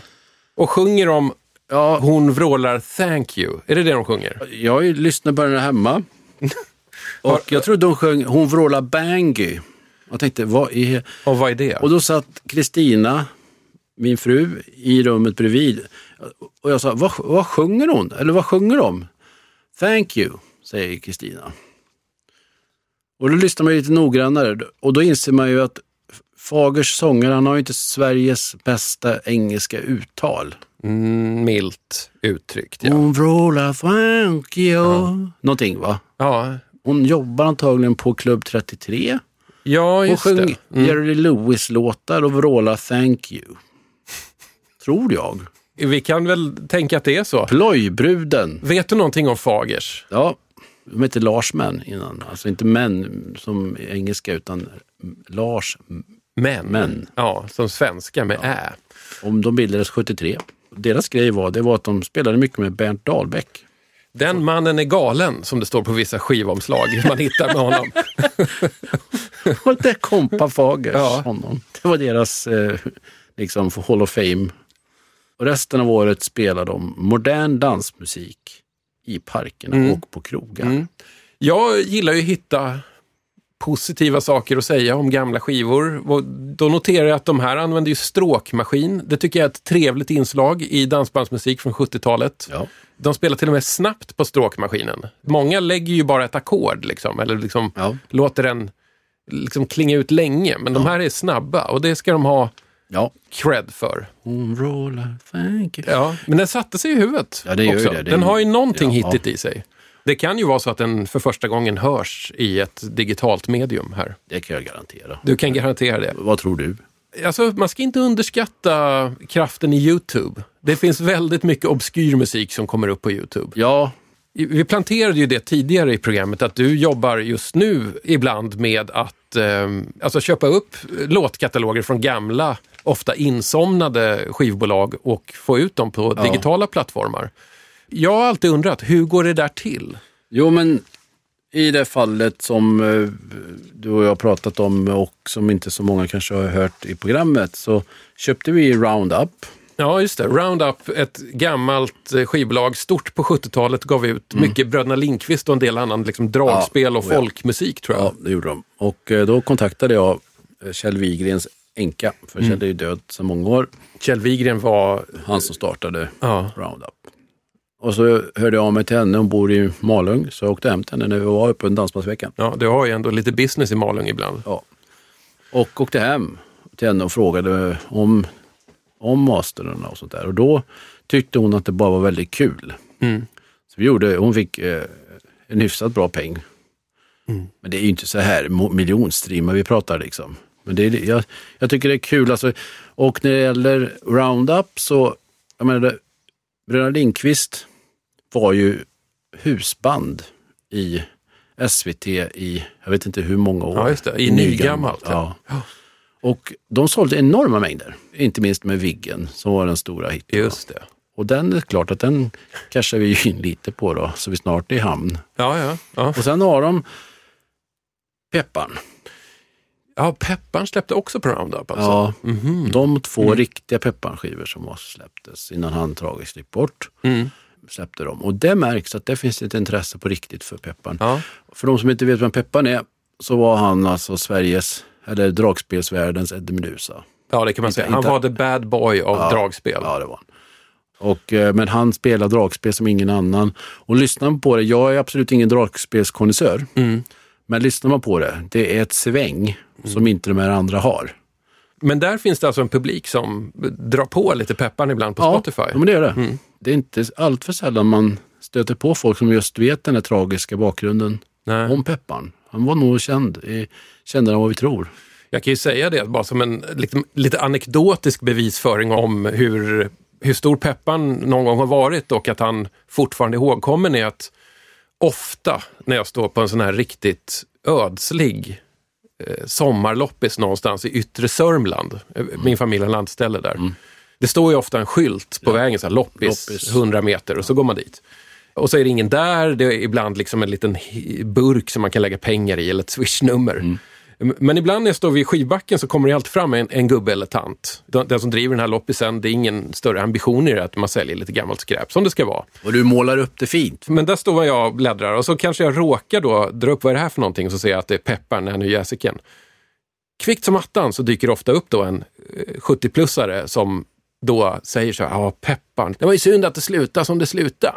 Och sjunger om Ja, hon vrålar thank you. Är det det de sjunger? jag lyssnat på den hemma. Och jag trodde de sjöng Hon vrålar bangy. Jag tänkte, vad är... Och vad är det? Och då satt Kristina, min fru, i rummet bredvid. Och jag sa, vad, vad sjunger hon? Eller vad sjunger de? Thank you, säger Kristina. Och då lyssnar man lite noggrannare och då inser man ju att Fagers sångare, han har ju inte Sveriges bästa engelska uttal. Mm, milt uttryckt, ja. Hon vrålar thank you. Någonting va? Ja, Hon jobbar antagligen på Klubb 33 ja och just sjöng det. Mm. Jerry Lewis-låtar och vrålar thank you. Tror jag. Vi kan väl tänka att det är så. Plojbruden. Vet du någonting om Fagers? Ja, de hette Lars Män innan. Alltså inte män som engelska utan Lars. Män. Män. Ja, som svenska med ä. Om de bildades 73. Deras grej var, det var att de spelade mycket med Bernt Dahlbäck. Den mannen är galen, som det står på vissa skivomslag man hittar med honom. Och det kompa Fagers Ja. honom. Det var deras eh, liksom Hall of Fame. Och resten av året spelade de modern dansmusik i parkerna Mm. och på krogar. Jag gillar ju att hitta positiva saker att säga om gamla skivor. Och då noterar jag att de här använder ju stråkmaskin. Det tycker jag är ett trevligt inslag i dansbandsmusik från 70-talet. Ja. De spelar till och med snabbt på stråkmaskinen. Många lägger ju bara ett ackord, liksom, eller liksom Ja. låter den liksom klinga ut länge. Men de här är snabba och det ska de ha ja. cred för. Hon rollar, thank you. Ja, men den satte sig i huvudet Ja, det gör också. det. Den har ju någonting Ja. hittigt i sig. Det kan ju vara så att den för första gången hörs i ett digitalt medium här. Det kan jag garantera. Du kan garantera det. Vad tror du? Alltså, man ska inte underskatta kraften i YouTube. Det finns väldigt mycket obskyr musik som kommer upp på YouTube. Ja, Vi planterade ju det tidigare i programmet att du jobbar just nu ibland med att eh, alltså köpa upp låtkataloger från gamla, ofta insomnade skivbolag och få ut dem på Ja. digitala plattformar. Jag har alltid undrat, hur går det där till? Jo, men i det fallet som eh, du och jag har pratat om och som inte så många kanske har hört i programmet så köpte vi Roundup. Ja, just det. Roundup, ett gammalt eh, skivbolag, stort på 70-talet, gav ut mycket Bröderna Lindqvist och en del annan liksom, dragspel och Mm. Ja, ja. folkmusik tror jag. Ja, det gjorde de. Och eh, då kontaktade jag Kjell Wigrens änka, för Kjell är ju död sedan många år. Kjell Wigren var... Han som startade Ja, Roundup. Och så hörde jag av mig till henne, hon bor i Malung, så jag åkte hem till henne när vi var uppe en dansbandsvecka. ja, du har ju ändå lite business i Malung ibland. Ja. Och åkte hem till henne och frågade om, om masterna och sånt där. Och då tyckte hon att det bara var väldigt kul. Mm. Så vi gjorde, hon fick eh, en hyfsat bra peng. Men det är ju inte så här miljonstreamar vi pratar liksom. Men det är, jag, jag tycker det är kul. Alltså, och när det gäller Roundup så, jag menar, Bröderna Lindqvist var ju husband i SVT i, jag vet inte hur många år. Ja, just det. I nygammalt, Ja. Och de sålde enorma mängder, inte minst med Viggen som var den stora hitten. Just det. Och den är klart att den cashar vi ju in lite på då, så vi snart är i hamn. Ja, ja. Ja, Och sen har de Pepparn. Ja Pepparn släppte också på Roundup alltså? Ja, Mhm. de två riktiga Pepparn-skivor som var släpptes innan han tragiskt gick bort. Mm. Släppte de. Och det märks att det finns ett intresse på riktigt för Pepparn. Ja. För de som inte vet vem Pepparn är, så var han alltså Sveriges, eller dragspelsvärldens Eddie Meduza. ja, det kan man Inte- säga. Han inte- var the bad boy av Ja. dragspel. Ja, det var han. Och, eh, men han spelar dragspel som ingen annan. Och lyssnar man på det, jag är absolut ingen dragspelskonnässör, Mm. Men lyssnar man på det, det är ett sväng som inte de här andra har. Men där finns det alltså en publik som drar på lite Pepparn ibland på Spotify. Ja, men det är det. Mm. Det är inte allt för sällan man stöter på folk som just vet den här tragiska bakgrunden Nej. om Pepparn. Han var nog känd, kändare än vad vi tror. Jag kan ju säga det bara som en liksom, lite anekdotisk bevisföring om hur, hur stor Peppan någon gång har varit och att han fortfarande är ihågkommen är att ofta när jag står på en sån här riktigt ödslig eh, sommarloppis någonstans i yttre Sörmland, eh, min familj har landställe där, Det står ju ofta en skylt på Ja. vägen, så här, loppis, Loppis. 100 meter och så går man dit. Och så är det ingen där, det är ibland liksom en liten burk som man kan lägga pengar i eller ett swishnummer. Mm. Men ibland när jag står vid skivbacken så kommer det alltid fram en, en gubbe eller tant. Den, den som driver den här loppisen, det är ingen större ambition i det att man säljer lite gammalt skräp, som det ska vara. Och du målar upp det fint. Men där står jag och bläddrar och så kanske jag råkar då dra upp vad är det här för någonting och så ser jag att det är Pepparn, den här nya jäsiken. Kvickt som attan så dyker det ofta upp då en eh, 70-plussare som då säger så här, ja Pepparn, det var ju synd att det slutade som det slutade.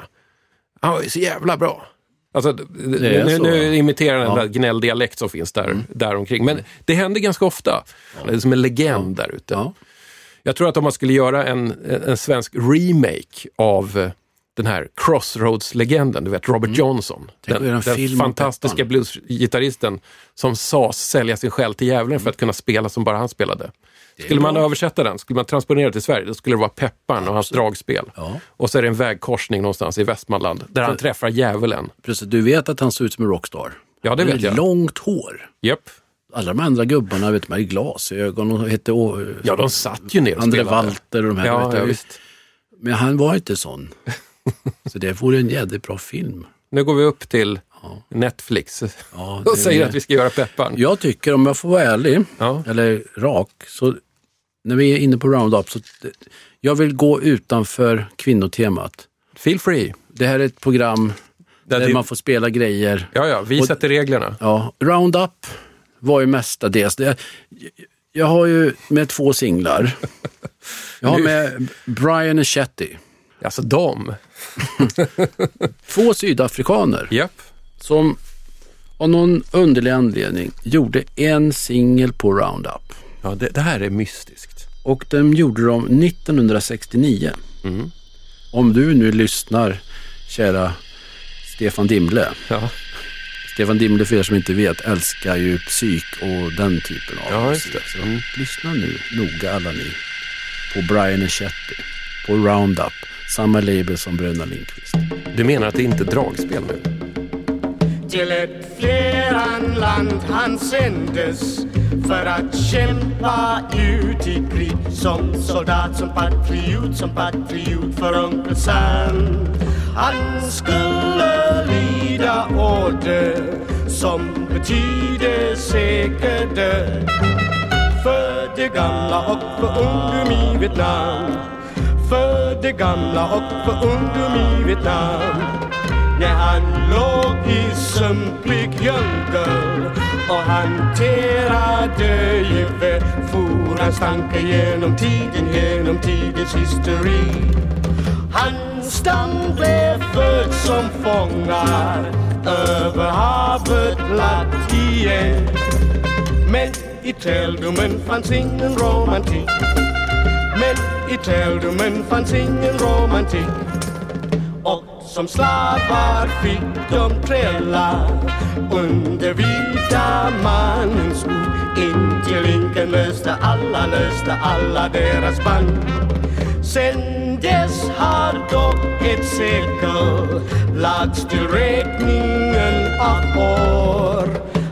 Han var ju så jävla bra. Alltså, nu, nu imiterar den Ja. där gnälldialekt som finns där, där omkring. Men det händer ganska ofta. Det är som en legend där ute. Ja. Jag tror att om man skulle göra en, en svensk remake av den här Crossroads-legenden, du vet Robert Johnson. Mm. Tänk att Den, den fantastiska bluesgitarristen som sades sälja sin själ till djävulen för att kunna spela som bara han spelade. Skulle man översätta den, skulle man transponera till Sverige, då skulle det vara Pepparn och hans dragspel. Ja. Och så är det en vägkorsning någonstans i Västmanland där han träffar djävulen. Precis, du vet att han ser ut som en rockstar. Ja, det vet jag. Långt hår. Japp. Alla de andra gubbarna vet man, hade glasögon och hette Ja, de satt ju ner och André. Walter och de här. Ja, vet jag. ja. Men han var inte sån. Så det vore en jädrigt bra film. Nu går vi upp till Netflix Ja, och säger att vi ska göra Pepparn. Jag tycker, om jag får vara ärlig, Ja. eller rak, så när vi är inne på Roundup, så jag vill gå utanför kvinnotemat. Feel free. Det här är ett program Där där vi- man får spela grejer. Ja, ja, vi Och- sätter reglerna. Ja, Roundup var ju mestadels det. Jag har ju med två singlar. Jag har med Brian och Shetty. Alltså de. Två sydafrikaner Japp. som av någon underlig anledning gjorde en singel på Roundup. Ja, det, det här är mystiskt. Och den gjorde de 1969. Om du nu lyssnar, kära Stefan Dimle. Ja, Stefan Dimle, för er som inte vet, älskar ju psyk och den typen av Ja, musik. Så Mm. lyssna nu noga alla ni på Brian Shetty, på Roundup, samma label som Bröderna Lindqvist. du menar att det inte är dragspel nu? Till ett fjärran land han sändes för att kämpa ut i krig som soldat, som patriot, som patriot för Onkel Sam. Han skulle lida order som betyder säker död för de gamla och för ungdom i Vietnam. För de gamla och för ungdom i Vietnam. När han låg i sumpig djungel och hanterade gevär for hans tanke genom tiden, genom tidens hysteri. Hans stam blev född som fångar över havet platt igen. Men i träldomen fanns ingen romantik. Men i träldomen fanns ingen romantik. Och som slavar fick de trälla under vita mannens skor intill linken löste alla, löste alla deras band. Sen dess har dock ett sekel lagts till räkningen av år.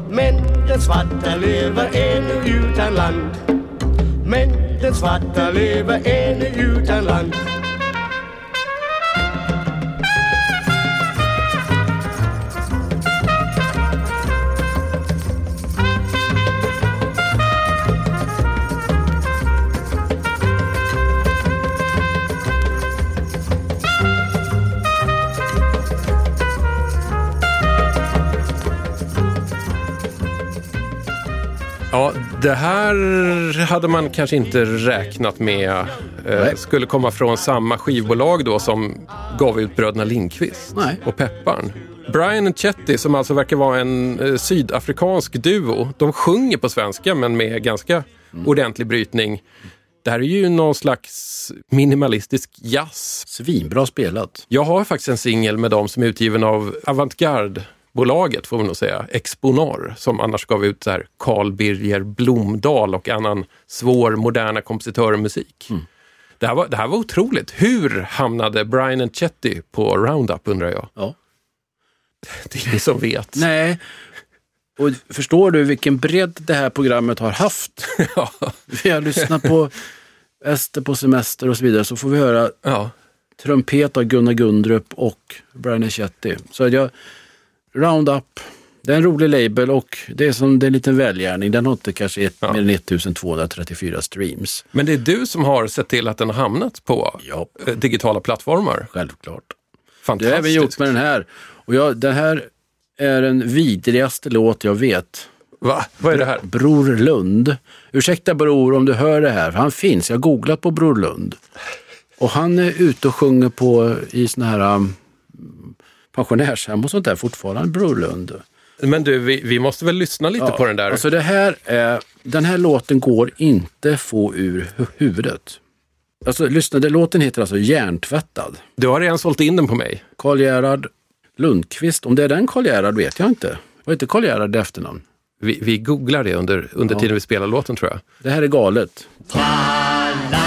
Men den svarta lever ännu utan land. Men den svarta lever ännu utan land. Det här hade man kanske inte räknat med eh, skulle komma från samma skivbolag då som gav ut Bröderna Lindqvist Nej. och Pepparn. Brian och Chetty, som alltså verkar vara en eh, sydafrikansk duo, de sjunger på svenska men med ganska ordentlig brytning. Det här är ju någon slags minimalistisk jazz. Svinbra spelat. Jag har faktiskt en singel med dem som är utgiven av Avantgarde-bolaget, får vi nog säga, Exponor, som annars gav ut så här Carl Birger Blomdahl och annan svår moderna kompositörmusik. Det, här var, det här var otroligt. Hur hamnade Brian and Chetty på Roundup undrar jag? Ja. Det är ingen som vet. Nej. Och förstår du vilken bredd det här programmet har haft? Ja. Vi har lyssnat på Ester på semester och så vidare så får vi höra Ja. trumpet av Gunnar Gundrup och Brian Ecchetti. Så jag, Roundup, det är en rolig label och det är som det är en liten välgärning. Den har inte kanske ett, Ja. mer än 1234 streams. Men det är du som har sett till att den har hamnat på Ja, eh, digitala plattformar. självklart. Det Fantastiskt. har jag även gjort med den här. Och jag, den här är den vidrigaste låt jag vet. Va? Vad är det här? Bror Lund. Ursäkta bror om du hör det här, för han finns. Jag har googlat på Bror Lund. Och han är ute och sjunger på i såna här um, pensionärshem och sånt där fortfarande, Bror Lund. Men du, vi, vi måste väl lyssna lite på den där. Alltså det här är, den här låten går inte få ur hu- huvudet. Alltså lyssna, det, låten heter alltså Hjärntvättad. Du har redan sålt in den på mig. Karl Gerhard Lundqvist, om det är den Karl Gerhard vet jag inte. Var inte Karl Gerhard i efternamn? Vi, vi googlar det under, under tiden vi spelar låten tror jag. Det här är galet. Jag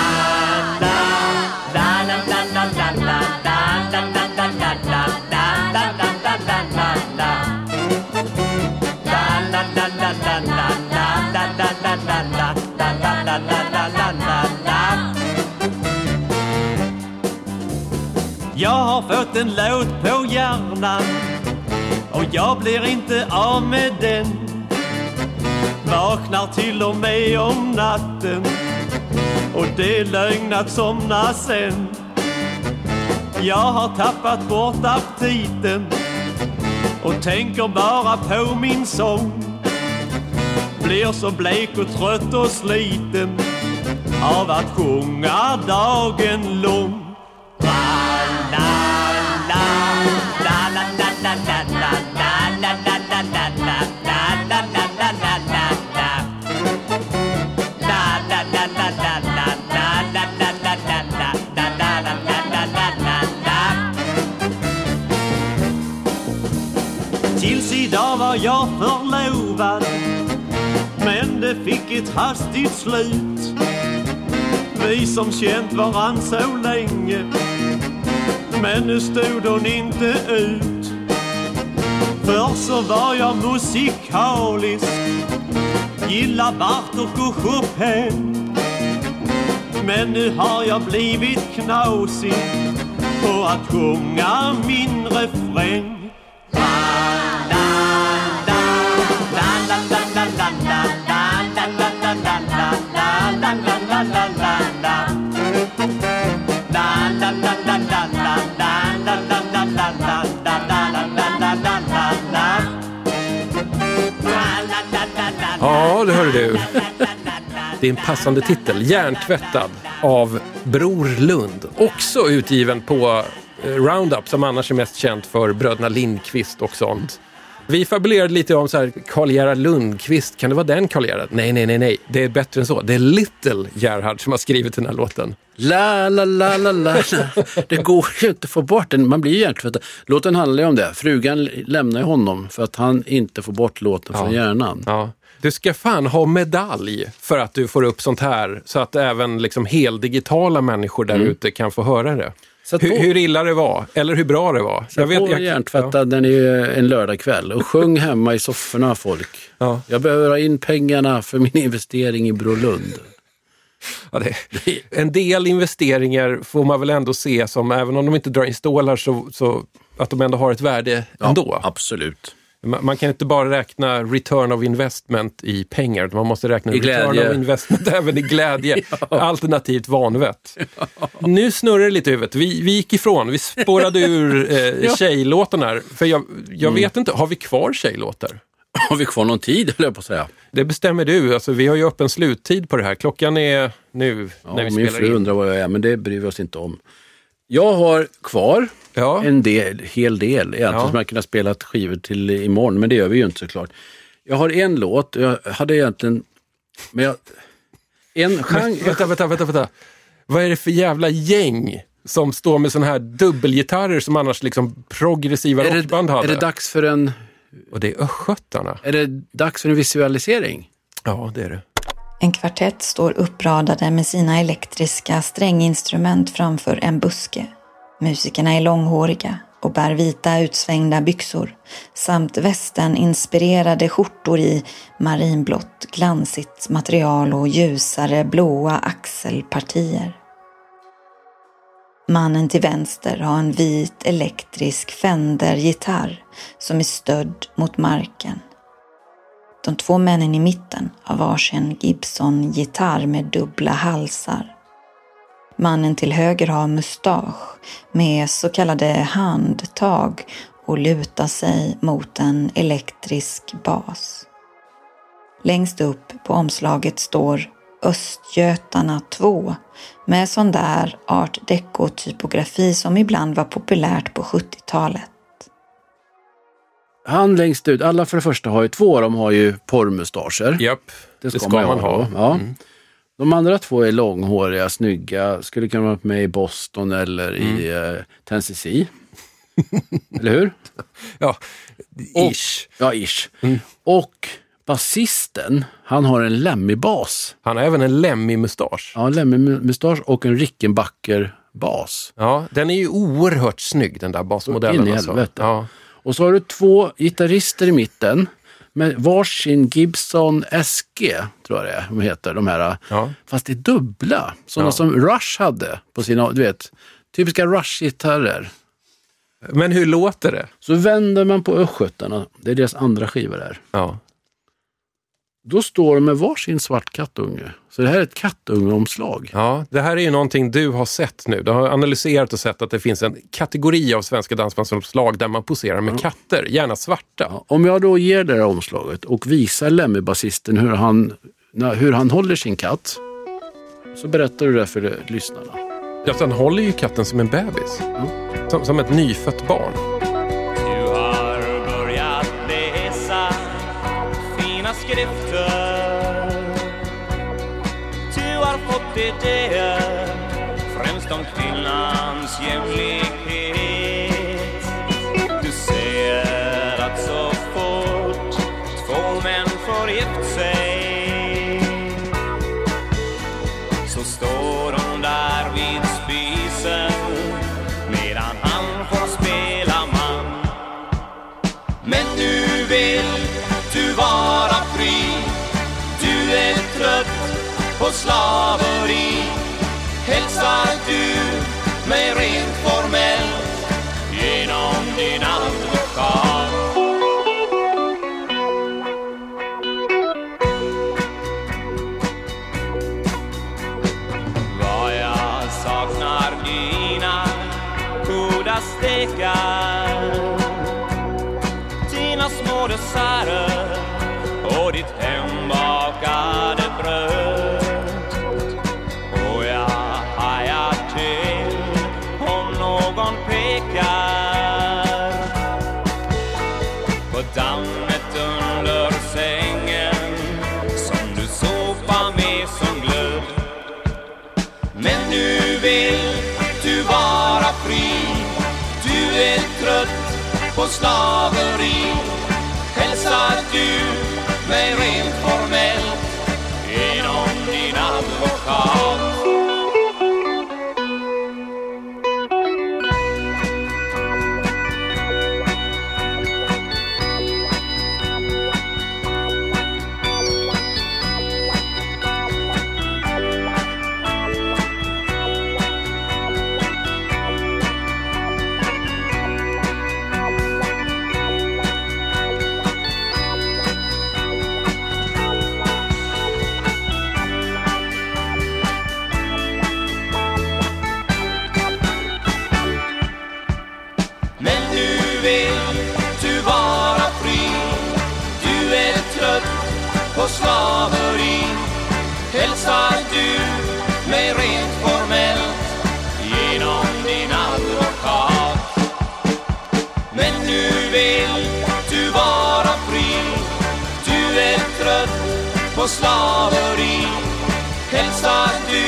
har fått en låt på hjärnan och jag blir inte av med den. Vaknar till och med om natten och det är lögn att somna sen. Jag har tappat bort aptiten och tänker bara på min sång. Blir så blek och trött och sliten av att sjunga dagen lång. Tills var jag förlovad Men det fick ett hastigt slut. Vi som känt varann så länge. Men nu stod hon inte ut. Förr så var jag musikalisk. Gillar Bartok och Chopin. Men nu har jag blivit knasig. På att sjunga min refräng Ja, det hör du. Det är en passande titel. Hjärntvättad av Bror Lund. Också utgiven på eh, Roundup som annars är mest känt för bröderna Lindqvist och sånt. Vi fabulerade lite om så här, Karl Gerhard Lundqvist, kan det vara den Karl Gerhard? Nej, nej, nej, nej, det är bättre än så. Det är Little Gerhard som har skrivit den här låten. La, la, la, la, la. Det går ju inte att få bort den. Man blir ju hjärntvättad. Låten handlar ju om det. Frugan lämnar honom för att han inte får bort låten från hjärnan. Ja. Du ska fan ha medalj för att du får upp sånt här så att även liksom heldigitala människor där ute kan få höra det. Sätt Hur, på. hur illa det var, eller hur bra det var. Jag vet, på hjärntvättad den är en lördagkväll och sjung hemma i sofforna folk. Ja. Jag behöver ha in pengarna för min investering i Brolund. Ja, det, en del investeringar får man väl ändå se som, även om de inte drar in stålar, så, så att de ändå har ett värde ändå. Absolut. Man, kan inte bara räkna return of investment i pengar, utan man måste räkna I return glädje. of investment även i glädje, alternativt vanvett. Nu snurrar det lite i huvudet. Vi, vi gick ifrån, vi spårade ur eh, tjejlåtarna. här. För jag, jag Mm. vet inte, har vi kvar tjejlåtar? Har vi kvar någon tid, höll jag på att säga. Det bestämmer du. Alltså, vi har ju öppen sluttid på det här. Klockan är nu Ja, när vi min spelar fru in. undrar vad jag är, men det bryr vi oss inte om. Jag har kvar Ja. en del, hel del egentligen Ja. som jag kunde ha spelat skivor till imorgon, men det gör vi ju inte såklart. Jag har en låt, jag hade egentligen... Men jag, en genre... Vänta, vänta, vänta, vänta. Vad är det för jävla gäng som står med såna här dubbelgitarrer som annars liksom progressiva är, rockband det, hade? är det dags för en... Och det är östgötarna. Är det dags för en visualisering? Ja, det är det. En kvartett står uppradade med sina elektriska stränginstrument framför en buske. Musikerna är långhåriga, och bär vita utsvängda byxor samt västeninspirerade skjortor i marinblått glansigt material och ljusare blåa axelpartier. Mannen till vänster har en vit elektrisk Fender-gitarr som är stödd mot marken. De två männen i mitten har varsin Gibson-gitarr med dubbla halsar. Mannen till höger har mustasch med så kallade handtag och lutar sig mot en elektrisk bas. Längst upp på omslaget står Östgötarna 2 med sån där art deco-typografi som ibland var populärt på 70-talet. Han längst ut, alla för det första har ju, två av dem har ju porrmustascher. Japp, Det ska, det ska man, man ha. ha. Ja. Mm. De andra två är långhåriga, snygga, skulle kunna vara med i Boston eller i Mm. uh, Tennessee. eller hur? Ja, Och- ish. Ja, ish. Mm. Och basisten, han har en Lemmy-bas. Han har även en Lemmy-mustasch. Ja, en Lemmy-mustasch och en Rickenbacker-bas. Ja, den är ju oerhört snygg den där basmodellen. In i alltså. helvete. Ja. Och så har du två gitarrister i mitten med varsin Gibson SG, tror jag det är, de heter, de här. Ja. Fast det är dubbla, sådana Ja. som Rush hade på sina, du vet, typiska Rush-gitarrer. Men hur låter det? Så vänder man på östgötarna, det är deras andra skiva där. Ja. Då står de med varsin svart kattunge. Så det här är ett kattungeomslag. Ja, det här är ju någonting du har sett nu. Du har analyserat och sett att det finns en kategori av svenska dansbandsomslag där man poserar med katter, gärna svarta. Ja, Om jag då ger det här omslaget och visar Lemmy-basisten hur han, hur han håller sin katt, så berättar du det för lyssnarna. Ja, han håller ju katten som en bebis. Som, som ett nyfött barn. Du har börjat läsa fina skrifter har fått idéer främst på slaveri. Hälsar du mig rent formellt genom din advokat. Vad jag saknar dina goda stekar Dina små desserter på slaveri. Hälsar du mig rent på Hälsar du mig rent formellt Genom din advokat. Men nu vill du vara fri. Du är trött på slaveri. Hälsar du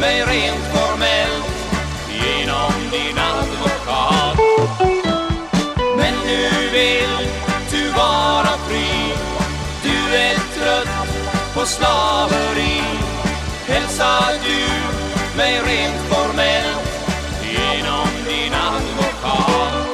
mig rent formellt slaveri Hälsa du mig rent formellt genom din advokat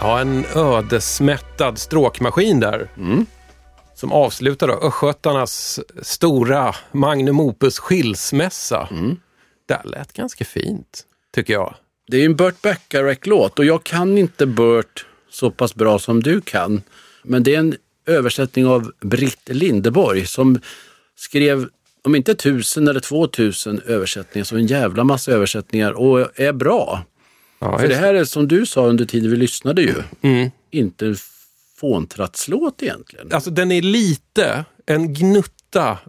Ja, en ödesmättad stråkmaskin där. Mm. Som avslutar då östgötarnas stora Magnum Opus skilsmässa. Mm. Det lät ganska fint, tycker jag. Det är ju en Burt Bacharach-låt och jag kan inte Burt så pass bra som du kan. Men det är en översättning av Britt Lindeborg som skrev, om inte tusen eller två tusen översättningar, så en jävla massa översättningar och är bra. Ja, För det här är som du sa under tiden vi lyssnade ju, Mm. inte en fåntratslåt egentligen. Alltså den är lite en gnutta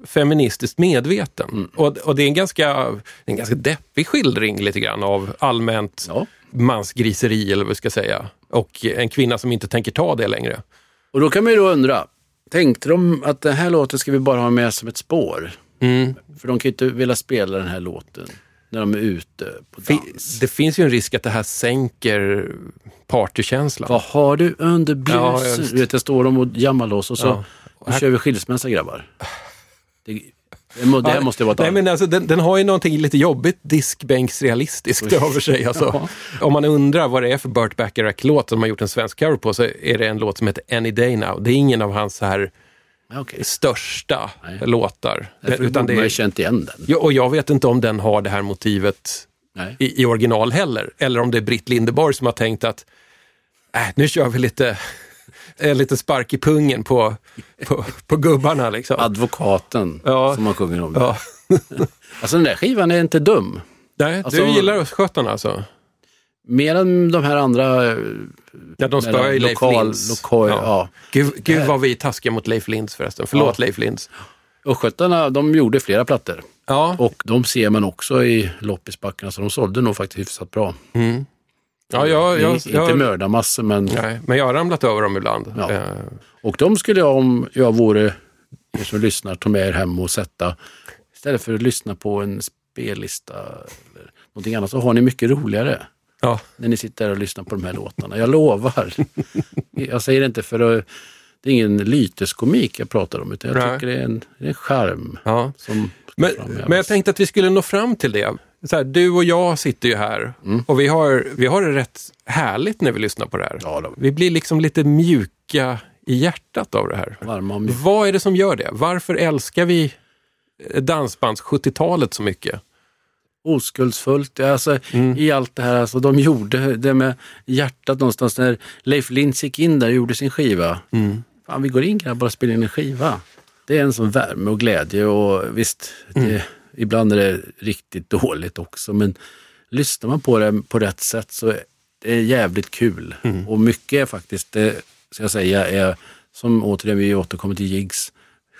feministiskt medveten. Mm. Och, och det är en ganska, en ganska deppig skildring lite grann av allmänt Ja. mansgriseri eller vad vi ska säga. Och en kvinna som inte tänker ta det längre. Och då kan man ju då undra, tänkte de att den här låten ska vi bara ha med som ett spår? Mm. För de kan ju inte vilja spela den här låten när de är ute på dans. Det finns ju en risk att det här sänker partykänslan. Vad har du under Ja, blusen? just. du vet, jag står dem och jammar loss och så Ja. nu kör vi skilsmässa grabbar. Det, det, må, det här måste vara ett Nej, men alltså, den, den har ju någonting lite jobbigt diskbänksrealistiskt över sig. Alltså. Om man undrar vad det är för Burt Bacharach-låt som har gjort en svensk cover på så är det en låt som heter Any Day Now. Det är ingen av hans så här Ja, okej. största Nej. låtar. Därför utan det man ju är, känt igen den. ja, och jag vet inte om den har det här motivet i, i original heller. Eller om det är Britt Lindeborg som har tänkt att äh, nu kör vi lite, en liten spark i pungen på, på, på gubbarna. Liksom. Advokaten Ja. som man sjunger om. Ja. Alltså den där skivan är inte dum. Nej, Alltså- du gillar Östgötarna alltså? Mer än de här andra... eh, Ja, de spöar ju Leif Linds. lokal- ja. Gud, gud vad vi är taskiga mot Leif Linds förresten. Förlåt Ja. Leif Linds. Östgötarna, de gjorde flera plattor. Ja, Och de ser man också i loppisbackarna, så de sålde nog faktiskt hyfsat bra. Ja jag, jag, inte jag, mördarmassor, men... nej, men jag har ramlat över dem ibland. Ja. Eh, Och de skulle jag, om jag vore er som lyssnar, ta med er hem och sätta. Istället för att lyssna på en spellista eller någonting annat, så har ni mycket roligare ja. när ni sitter där och lyssnar på de här låtarna. Jag lovar. jag säger det inte för att det är ingen lyteskomik jag pratar om, utan jag Nej. tycker det är en, det är en charm Ja. som Men, men jag tänkte att vi skulle nå fram till det. Så här, du och jag sitter ju här Mm. och vi har, vi har det rätt härligt när vi lyssnar på det här. Ja, då. Vi blir liksom lite mjuka i hjärtat av det här. Vad är det som gör det? Varför älskar vi dansbands 70-talet så mycket? oskuldsfullt. Alltså, Mm. I allt det här, alltså, de gjorde det med hjärtat någonstans. När Leif Lintz gick in där och gjorde sin skiva. Mm. Fan, vi går in grabbar och spelar in en skiva. Det är en sån värme och glädje och visst, Mm. det, ibland är det riktigt dåligt också. Men lyssnar man på det på rätt sätt så är det jävligt kul. Mm. Och mycket är faktiskt, det ska jag säga, är som återigen vi återkommer till gigs,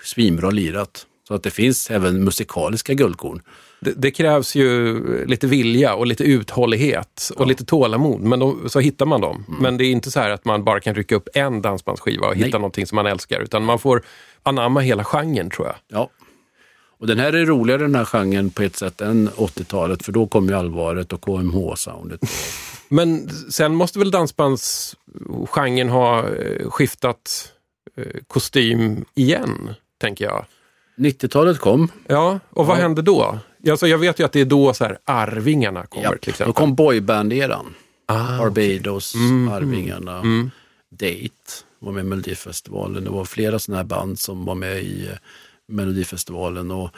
svinbra lirat. Så att det finns även musikaliska guldkorn. Det, det krävs ju lite vilja och lite uthållighet och lite tålamod, men då, så hittar man dem. Men det är inte så här att man bara kan rycka upp en dansbandsskiva och hitta Nej. någonting som man älskar, utan man får anamma hela genren tror jag. Ja. Och den här är roligare den här genren på ett sätt än 80-talet för då kom ju allvaret och KMH-soundet. Men sen måste väl dansbandsgenren ha eh, skiftat eh, kostym igen, tänker jag. 90-talet kom. Ja, och vad Ja. hände då? Alltså, jag vet ju att det är då så här, Arvingarna kommer Ja, till exempel. då kom boyband-eran. Ah, Barbados, Mm, Arvingarna, mm. Date var med i Melodifestivalen. Det var flera sådana här band som var med i eh, Melodifestivalen. Och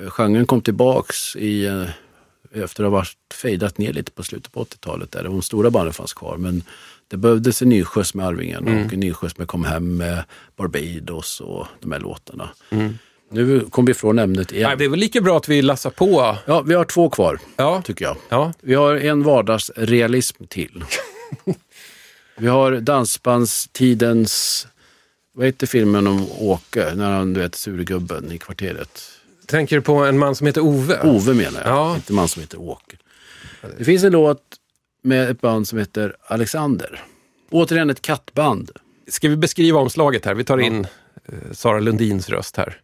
eh, genren kom tillbaks i, eh, efter att ha varit fejdat ner lite på slutet på 80-talet. Där de stora banden fanns kvar. Men det behövdes en ny skjuts med Arvingarna Mm. och en ny skjuts med Kom hem med Barbados och de här låtarna. Mm. Nu kom vi ifrån ämnet igen. Nej, det är väl lika bra att vi lassar på. Ja, vi har två kvar, Ja, tycker jag. ja. Vi har en vardagsrealism till. Vi har dansbandstidens, vad heter filmen om Åke, när han, du vet, surgubben i kvarteret? Tänker du på en man som heter Ove? Ove menar jag, Ja. inte man som heter Åke. Det finns en låt med ett band som heter Alexander. Återigen ett kattband. Ska vi beskriva omslaget här? Vi tar in eh, Sara Lundins röst här.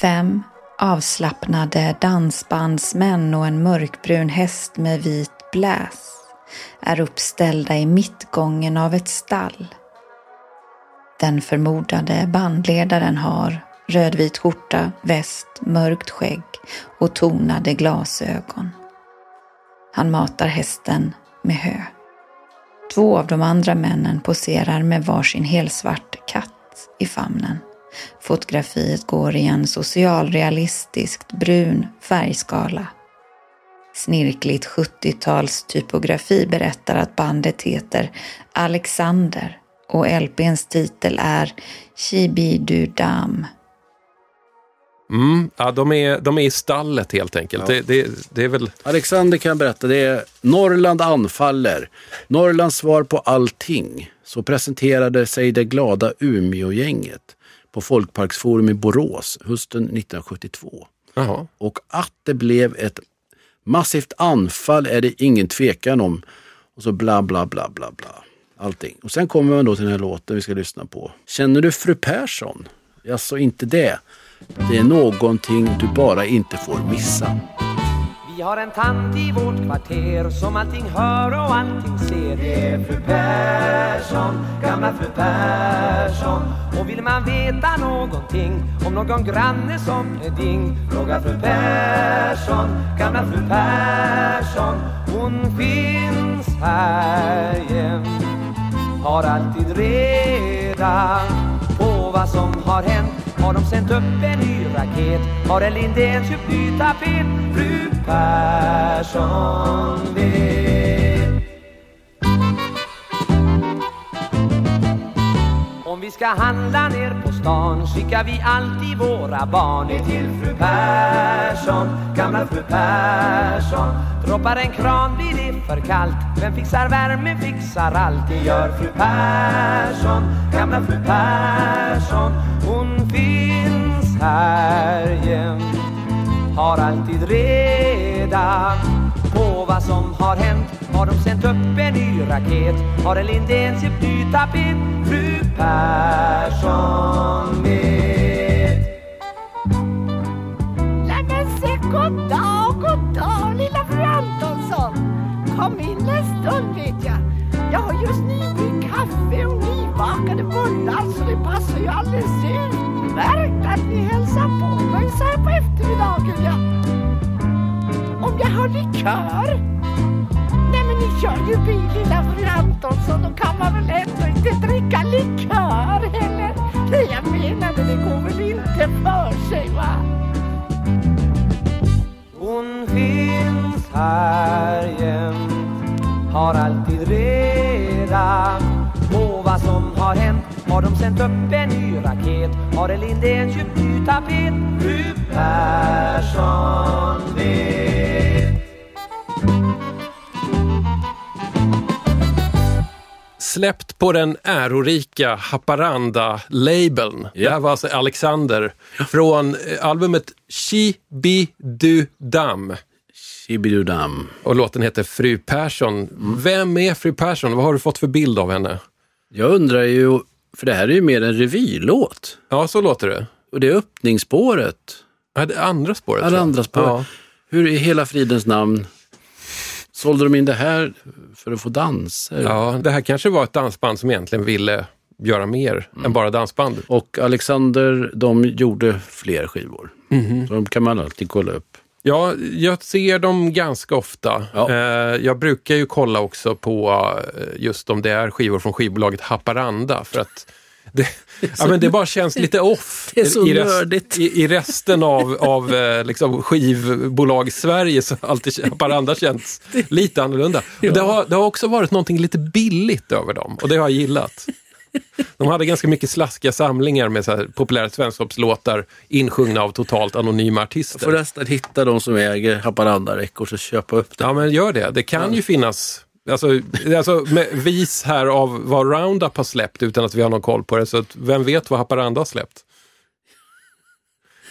Fem avslappnade dansbandsmän och en mörkbrun häst med vit bläs är uppställda i mittgången av ett stall. Den förmodade bandledaren har rödvit skjorta, väst, mörkt skägg och tonade glasögon. Han matar hästen med hö. Två av de andra männen poserar med varsin helsvart katt i famnen. Fotografiet går i en socialrealistiskt brun färgskala. Snirkligt 70-tals typografi berättar att bandet heter Alexander och LPns titel är Chibidudam. Mm, ja, de, är, de är i stallet helt enkelt. Det, det, det är väl... Alexander kan jag berätta, det är Norrland anfaller. Norrlands svar på allting. Så presenterade sig det glada Umeågänget på Folkparksforum i Borås hösten 1972. Jaha. Och att det blev ett massivt anfall är det ingen tvekan om. Och så bla bla bla bla bla. Allting. Och sen kommer man då till den här låten vi ska lyssna på. Känner du fru Persson? Alltså inte det. Det är någonting du bara inte får missa. Vi har en tant i vårt kvarter som allting hör och allting ser. Det är fru Persson, gamla fru Persson. Och vill man veta någonting om någon granne som är ding Fråga fru Persson, gamla fru Persson. Hon finns här jämt har alltid reda på vad som har hänt. Har de sänt upp en ny raket? Har en Lindén köpt ny tapet? Fru Persson vet. Vi ska handla ner på stan skickar vi alltid våra barn ner till fru Persson, gamla fru Persson. Droppar en kran blir det för kallt, vem fixar värme fixar allt. Det gör fru Persson, gamla fru Persson. Hon finns här jämt, har alltid reda på vad som har hänt har de sänt upp en ny raket Har en Lindén köpt ny tapet Fru Persson vet Nej men se, god dag, god dag lilla fru Antonsson. Kom in en stund vet jag. Jag har just nybryggt kaffe och nybakade bullar så det passar ju alldeles utmärkt att ni hälsar på mig så här på eftermiddagen. Ja. Om jag har likör? Ni kör ju bil lilla fru Antonsson, då kan man väl ändå inte dricka likör heller? Nej jag menade det går väl inte för sig va? Hon finns här jämt Har alltid reda på vad som har hänt Har de sänt upp en ny raket Har en Lindén köpt ny tapet Fru Persson vet Släppt på den ärorika Haparanda-labeln. Ja. Det här var alltså Alexander från eh, albumet Chibidudam. Shibidudam. Och låten heter Fru Persson. Vem är Fru Persson? Vad har du fått för bild av henne? Jag undrar ju, för det här är ju mer en revylåt. Ja, så låter det. Och det är öppningsspåret. Ja, det andra spåret. Ja, det andra spåret. Ja. Hur i hela fridens namn sålde de in det här för att få danser? Ja, det här kanske var ett dansband som egentligen ville göra mer än bara dansband. Och Alexander, de gjorde fler skivor. Mhm. Så de kan man alltid kolla upp. Ja, jag ser dem ganska ofta. Ja. Eh, jag brukar ju kolla också på eh, just om det är skivor från skivbolaget Haparanda för att det, ja, men det bara känns lite off Det är så i, nördigt. i, i resten av, av eh, liksom skivbolag Sverige så har alltid Haparanda känts lite annorlunda. Och Det, har, det har också varit någonting lite billigt över dem och det har jag gillat. De hade ganska mycket slaskiga samlingar med så här populära svensktoppslåtar insjungna av totalt anonyma artister. Får nästan hitta de som äger Haparanda Records och köpa upp det. Ja, men gör det. Det kan ju finnas Alltså, alltså med vis här av vad Roundup har släppt utan att vi har någon koll på det. Så vem vet vad Haparanda har släppt?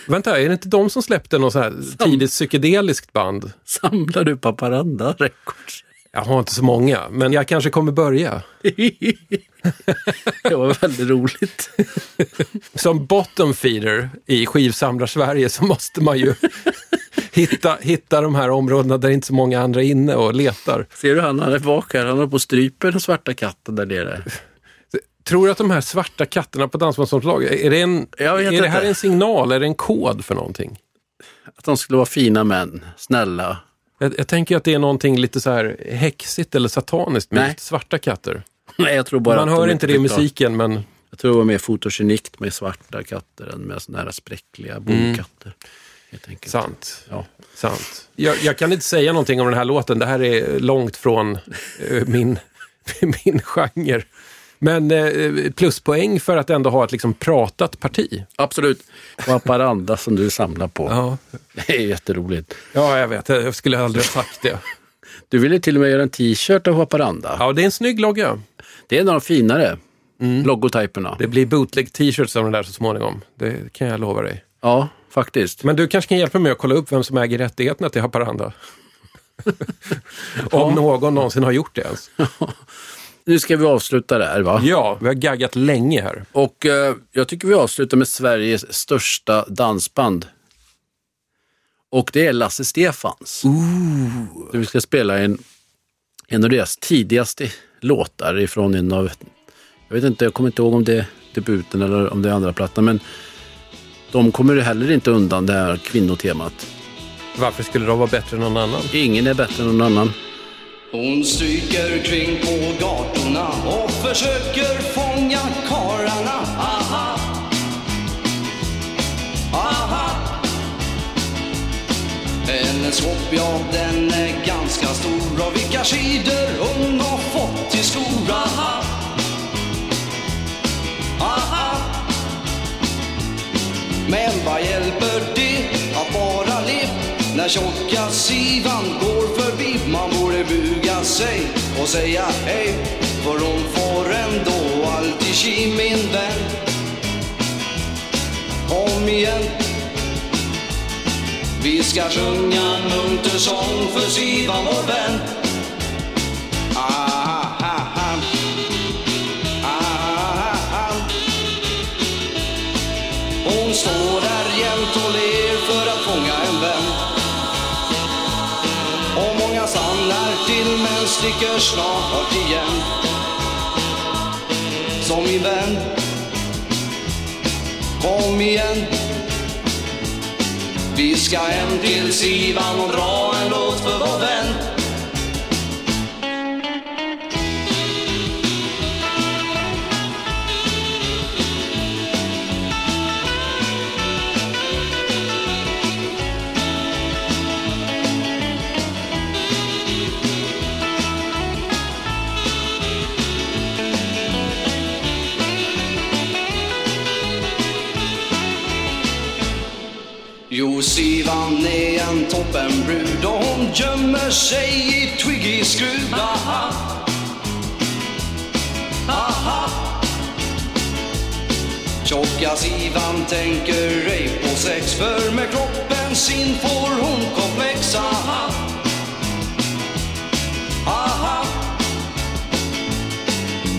Vänta, är det inte de som släppte något så här tidigt psykedeliskt band? Samlar du på Haparanda Records? Jag har inte så många, men jag kanske kommer börja. det var väldigt roligt. Som bottom feeder i skivsamlar-Sverige så måste man ju hitta, hitta de här områdena där inte så många andra är inne och letar. Ser du han, han är bak här. Han har på strypen den svarta katten där nere. Tror du att de här svarta katterna på dansbandsomslag, är det, en, är det här en signal, är det en kod för någonting? Att de skulle vara fina män, snälla. Jag, jag tänker att det är någonting lite så här häxigt eller sataniskt med Nej. svarta katter. Nej, jag tror bara Man de hör inte det i musiken, men Jag tror det var mer fotogenikt med svarta katter än med sådana här spräckliga bonkatter. Helt enkelt. Sant. Ja. sant. Jag, jag kan inte säga någonting om den här låten. Det här är långt från eh, min, min genre. Men eh, pluspoäng för att ändå ha ett liksom pratat parti. Absolut. Och Haparanda som du samlar på. Ja, Det är jätteroligt. ja jag vet. Jag skulle aldrig ha sagt det. Du ville till och med göra en t-shirt av Haparanda. Ja, det är en snygg logga. Det är en av de finare logotyperna. Det blir bootleg t-shirts av den där så småningom. Det kan jag lova dig. Ja, faktiskt. Men du kanske kan hjälpa mig att kolla upp vem som äger rättigheterna till Haparanda? Om någon någonsin har gjort det ens. Nu ska vi avsluta där va? Ja, vi har gaggat länge här. Och eh, jag tycker vi avslutar med Sveriges största dansband. Och det är Lasse Stefans. Så vi ska spela en, en av deras tidigaste låtar ifrån en av, jag vet inte, jag kommer inte ihåg om det är debuten eller om det är andra plattan, men de kommer heller inte undan det här kvinnotemat. Varför skulle de vara bättre än någon annan? Ingen är bättre än någon annan. Hon stryker kring på gatorna och försöker fånga karlarna. Aha. Aha. Hennes hopp, ja, den är ganska stor. Och vilka skidor hon har fått till skor. Aha. Aha. Men vad hjälper det att bara le när tjocka sivan går förbi? Man borde buga sig och säga hej för hon får ändå alltid tji, min vän. Kom igen vi ska sjunga en munter sång för Sivan vår vän. Står där jämt och ler för att fånga en vän. Och många stannar till men sticker snart igen. Som min vän. Kom igen. Vi ska hem till Sivan och dra en låt för vår vän. Jo, Sivan är en toppenbrud och hon gömmer sig i Twiggys skruv. Aha. Aha. Tjocka Sivan tänker ej på sex för med kroppen sin får hon komplex. Aha. Aha.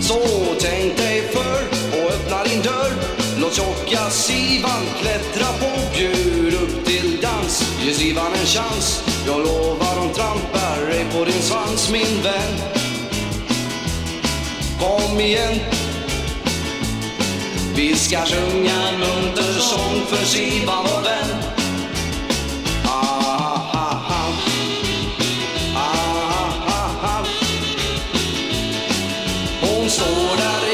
Så tänk dig för och öppna din dörr. Låt tjocka Sivan klättra på, bjud upp till dans. Ge Sivan en chans, jag lovar hon trampar ej på din svans min vän. Kom igen. Vi ska sjunga en munter sång för Sivan vår vän. Ah, ah, ah, hon står där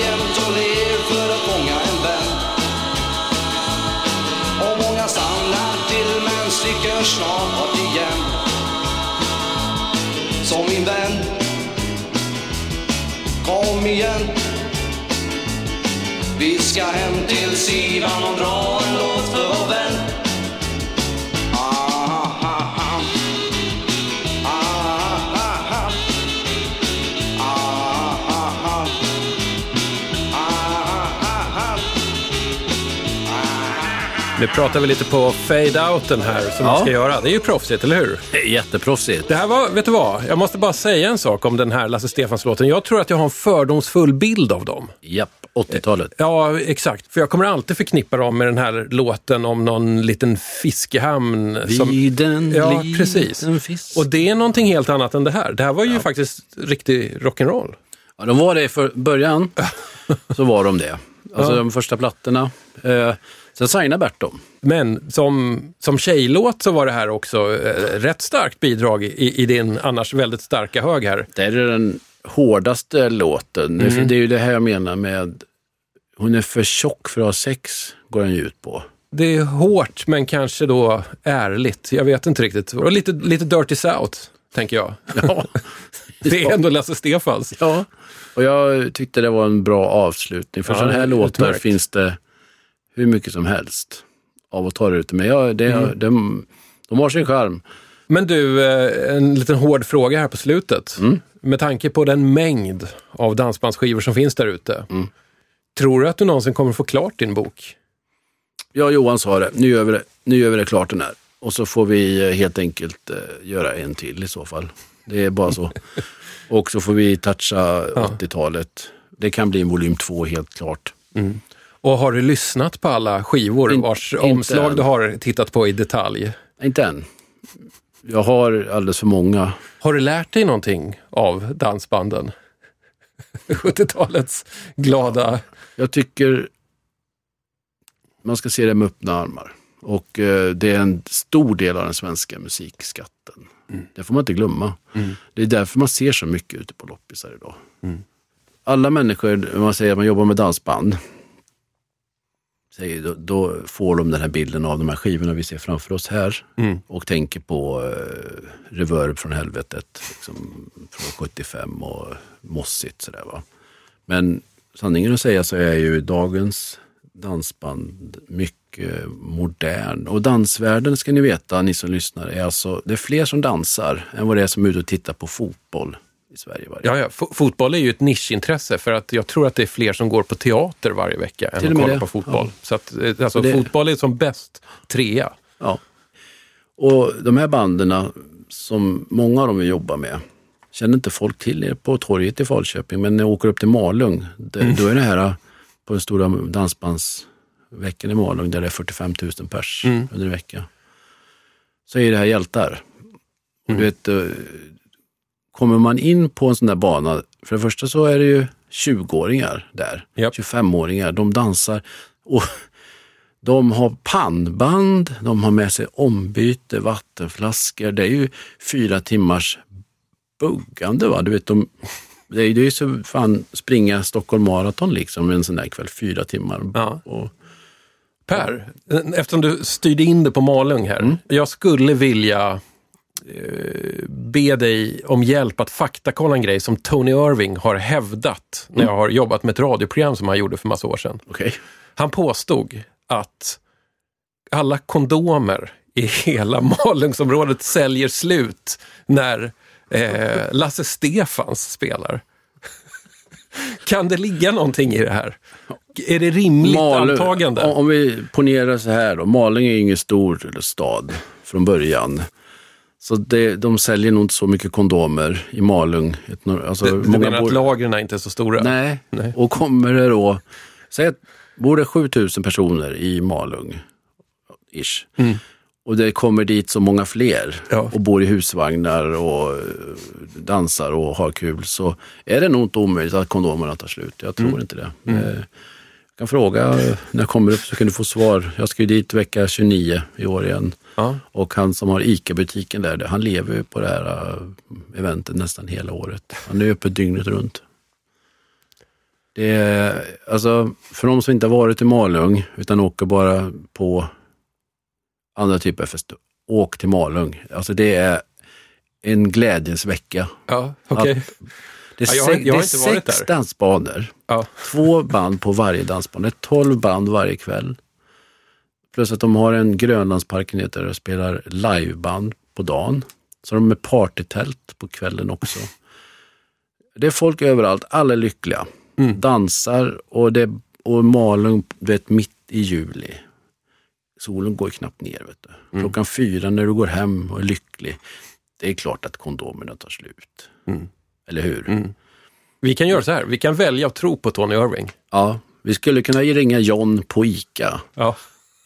sticker snart igen. Så min vän. Kom igen. Vi ska hem till Sivan och dra en låt för vår vän. Nu pratar vi lite på fade-outen här som Ja. vi ska göra. Det är ju proffsigt, eller hur? Det är jätteproffsigt. Det här var, vet du vad? Jag måste bara säga en sak om den här Lasse Stefans-låten. Jag tror att jag har en fördomsfull bild av dem. Japp, 80-talet. Ja, exakt. För jag kommer alltid förknippa dem med den här låten om någon liten fiskehamn. Som, Vid en ja, liten precis. fisk. Och det är någonting helt annat än det här. Det här var ju faktiskt riktig rock'n'roll. Ja, de var det för början. så var de det. alltså Ja. de första plattorna. Eh, sen signade Bert dem. Men som, som tjejlåt så var det här också eh, rätt starkt bidrag i, i din annars väldigt starka hög här. Det är den hårdaste låten. Mm. Det är ju det här jag menar med hon är för tjock för att ha sex, går den ju ut på. Det är hårt men kanske då ärligt. Jag vet inte riktigt. Och lite, lite Dirty South, tänker jag. Ja. Det är ändå Lasse Stefans. ja. Och jag tyckte det var en bra avslutning. För Ja, sådana här låtar finns det hur mycket som helst av att ta det ut. Men jag, det, Mm. de, de har sin charm. Men du, eh, en liten hård fråga här på slutet. Med tanke på den mängd av dansbandsskivor som finns där ute. Tror du att du någonsin kommer få klart din bok? Ja, Johan sa det. Nu gör vi det, nu gör vi det klart den här. Och så får vi eh, helt enkelt eh, göra en till i så fall. Det är bara så. Och så får vi toucha 80-talet. Det kan bli en volym två helt klart. Och har du lyssnat på alla skivor In- vars omslag än. du har tittat på i detalj? Inte än. Jag har alldeles för många. Har du lärt dig någonting av dansbanden? 70-talets glada... Jag tycker man ska se det med öppna armar. Och eh, det är en stor del av den svenska musikskatten. Det får man inte glömma. Det är därför man ser så mycket ute på loppisar idag. Alla människor, man säger att man jobbar med dansband, säger, då, då får de den här bilden av de här skivorna vi ser framför oss här och tänker på eh, Reverb från helvetet liksom, från 75 och mossigt sådär va. Men sanningen att säga så är ju dagens dansband mycket modern. Och dansvärlden ska ni veta, ni som lyssnar, är alltså, det är fler som dansar än vad det är som är ute och tittar på fotboll i Sverige varje Ja, ja, fo- fotboll är ju ett nischintresse för att jag tror att det är fler som går på teater varje vecka än att det. på fotboll. Ja. Så att, eh, alltså, det- fotboll är som bäst trea. Ja. Och de här banden som många av dem vi jobbar med känner inte folk till er på torget i Falköping. Men när jag åker upp till Malung, det, då är det här på den stora dansbandsveckan i Malung där det är 45 000 pers under en vecka. Så är det här hjältar. Och Du vet, eh, kommer man in på en sån där bana, för det första så är det ju 20-åringar där, Japp. 25-åringar, de dansar. Och de har pannband, de har med sig ombyte, vattenflaskor. Det är ju fyra timmars buggande. Va? Du vet, de, det är ju så fan springa Stockholm Marathon liksom en sån där kväll, fyra timmar. Ja. Och, Per, eh, eftersom du styrde in det på Malung här. Mm. Jag skulle vilja be dig om hjälp att faktakolla en grej som Tony Irving har hävdat Mm. när jag har jobbat med ett radioprogram som han gjorde för massa år sedan. okej. Han påstod att alla kondomer i hela Malungsområdet säljer slut när eh, Lasse Stefans spelar. Kan det ligga någonting i det här? Är det rimligt antagande? om, om vi ponerar så här då, Malung är ju ingen stor stad från början. Så det, de säljer nog inte så mycket kondomer i Malung. Alltså, Du, menar bor- att lagren inte är så stora? Nej. Nej. och kommer det då, säg att bor det 7000 personer i Malung, ish. Och det kommer dit så många fler Mm. Ja. och bor i husvagnar och eh, dansar och har kul så är det nog inte omöjligt att kondomerna tar slut. Jag Mm. tror inte det. Eh, Jag kan fråga när jag kommer upp så kan du få svar. Jag ska ju dit vecka 29 i år igen. Ja. Och han som har ICA-butiken där, han lever ju på det här eh, eventet nästan hela året. Han är uppe dygnet runt. Det är, alltså, för de som inte har varit i Malung utan åker bara på andra typer av fester, åk till Malung. Alltså det är en glädjens vecka. Ja, okej. Det är, Ja, jag har- sex, jag har sex dansbanor. Ja. Två band på varje dansband. Det är tolv band varje kväll. Plus att de har en Grönlandsparken heter och spelar liveband på dagen. Så de är partytält på kvällen också. Det är folk överallt, alla är lyckliga. Mm. Dansar och, det, och Malung, du vet mitt i juli. Solen går ju knappt ner. Vet du. Mm. Klockan fyra när du går hem och är lycklig. Det är klart att kondomerna tar slut. Mm. Eller hur? Vi kan göra så här, vi kan välja att tro på Tony Irving. Ja, vi skulle kunna ringa John på ICA Ja.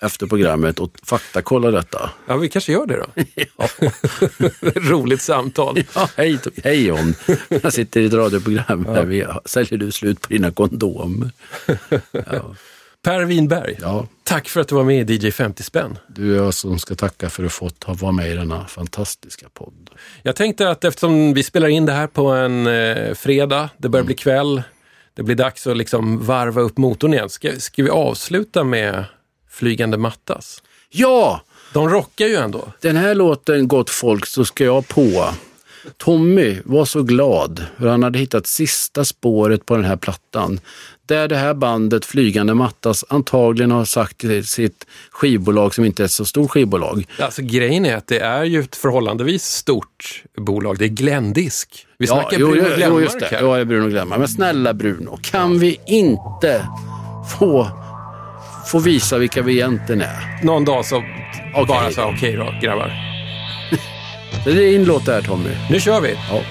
Efter programmet och faktakolla detta. Ja, vi kanske gör det då. Roligt samtal. Ja, hej, hej John, jag sitter i ett radioprogram där vi säljer du slut på dina kondomer. Ja, Per Winberg, ja, tack för att du var med i DJ 50 spänn. du är jag som ska tacka för att fått ha vara med i denna fantastiska podd. Jag tänkte att eftersom vi spelar in det här på en eh, fredag, det börjar bli kväll, det blir dags att liksom varva upp motorn igen. Ska, ska vi avsluta med Flygande Mattas? Ja, De rockar ju ändå. den här låten Gott folk så ska jag på. Tommy var så glad hur han hade hittat sista spåret på den här plattan. Där det här bandet Flygande Mattas antagligen har sagt till sitt skivbolag som inte är ett så stort skivbolag. Alltså grejen är att det är ju ett förhållandevis stort bolag. Det är Gländisk. Vi snackar jo, Bruno jo, jo, Glenmark just det. här. Ja, det är Bruno Glenmark. Men snälla Bruno, kan vi inte få, få visa vilka vi egentligen är? Någon dag så Okej. bara så okej då grabbar. Det är din låt där Tommy. Nu kör vi. Ja.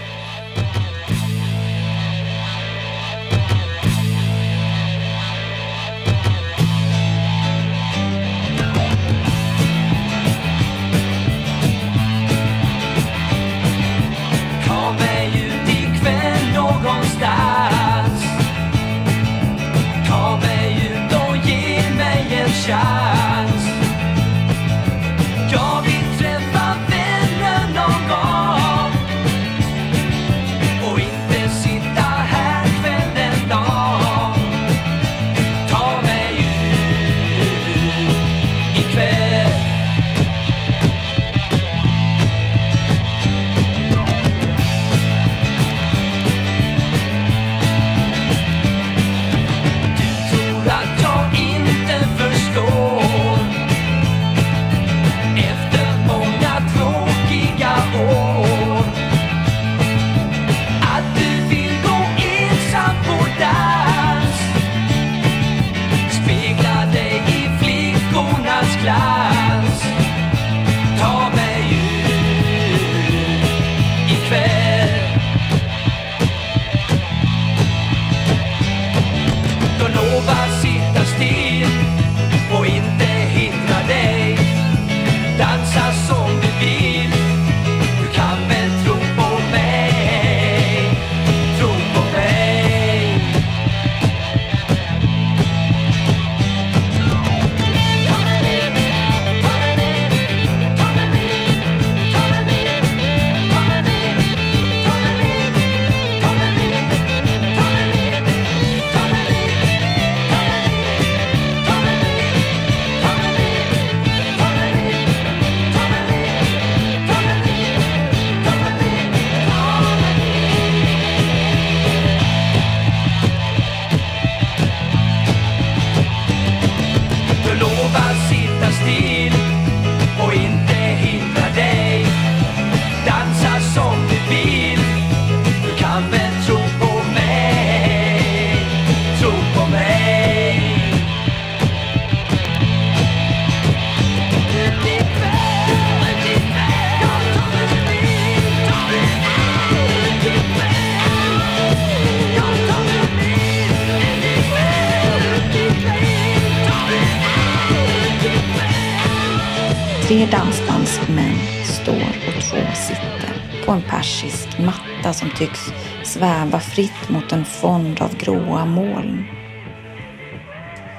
Tycks sväva fritt mot en fond av gråa moln.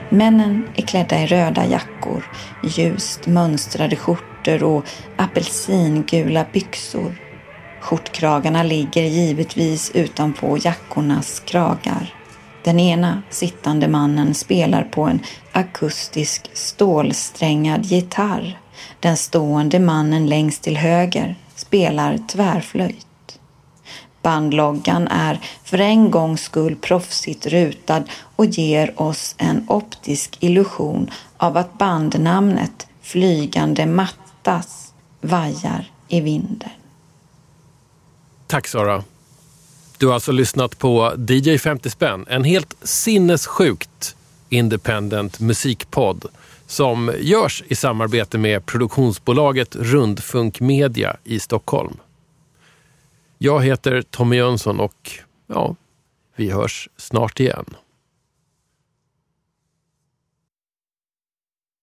Männen är klädda i röda jackor, ljust mönstrade skjortor och apelsingula byxor. Skjortkragarna ligger givetvis utanpå jackornas kragar. Den ena sittande mannen spelar på en akustisk stålsträngad gitarr. Den stående mannen längst till höger spelar tvärflöjt. Bandloggan är för en gångs skull proffsigt rutad och ger oss en optisk illusion av att bandnamnet Flygande Mattas vajar i vinden. Tack Sara. Du har alltså lyssnat på DJ 50 spänn, en helt sinnessjukt independent musikpodd som görs i samarbete med produktionsbolaget Rundfunk Media i Stockholm. Jag heter Tommy Jönsson och ja, vi hörs snart igen.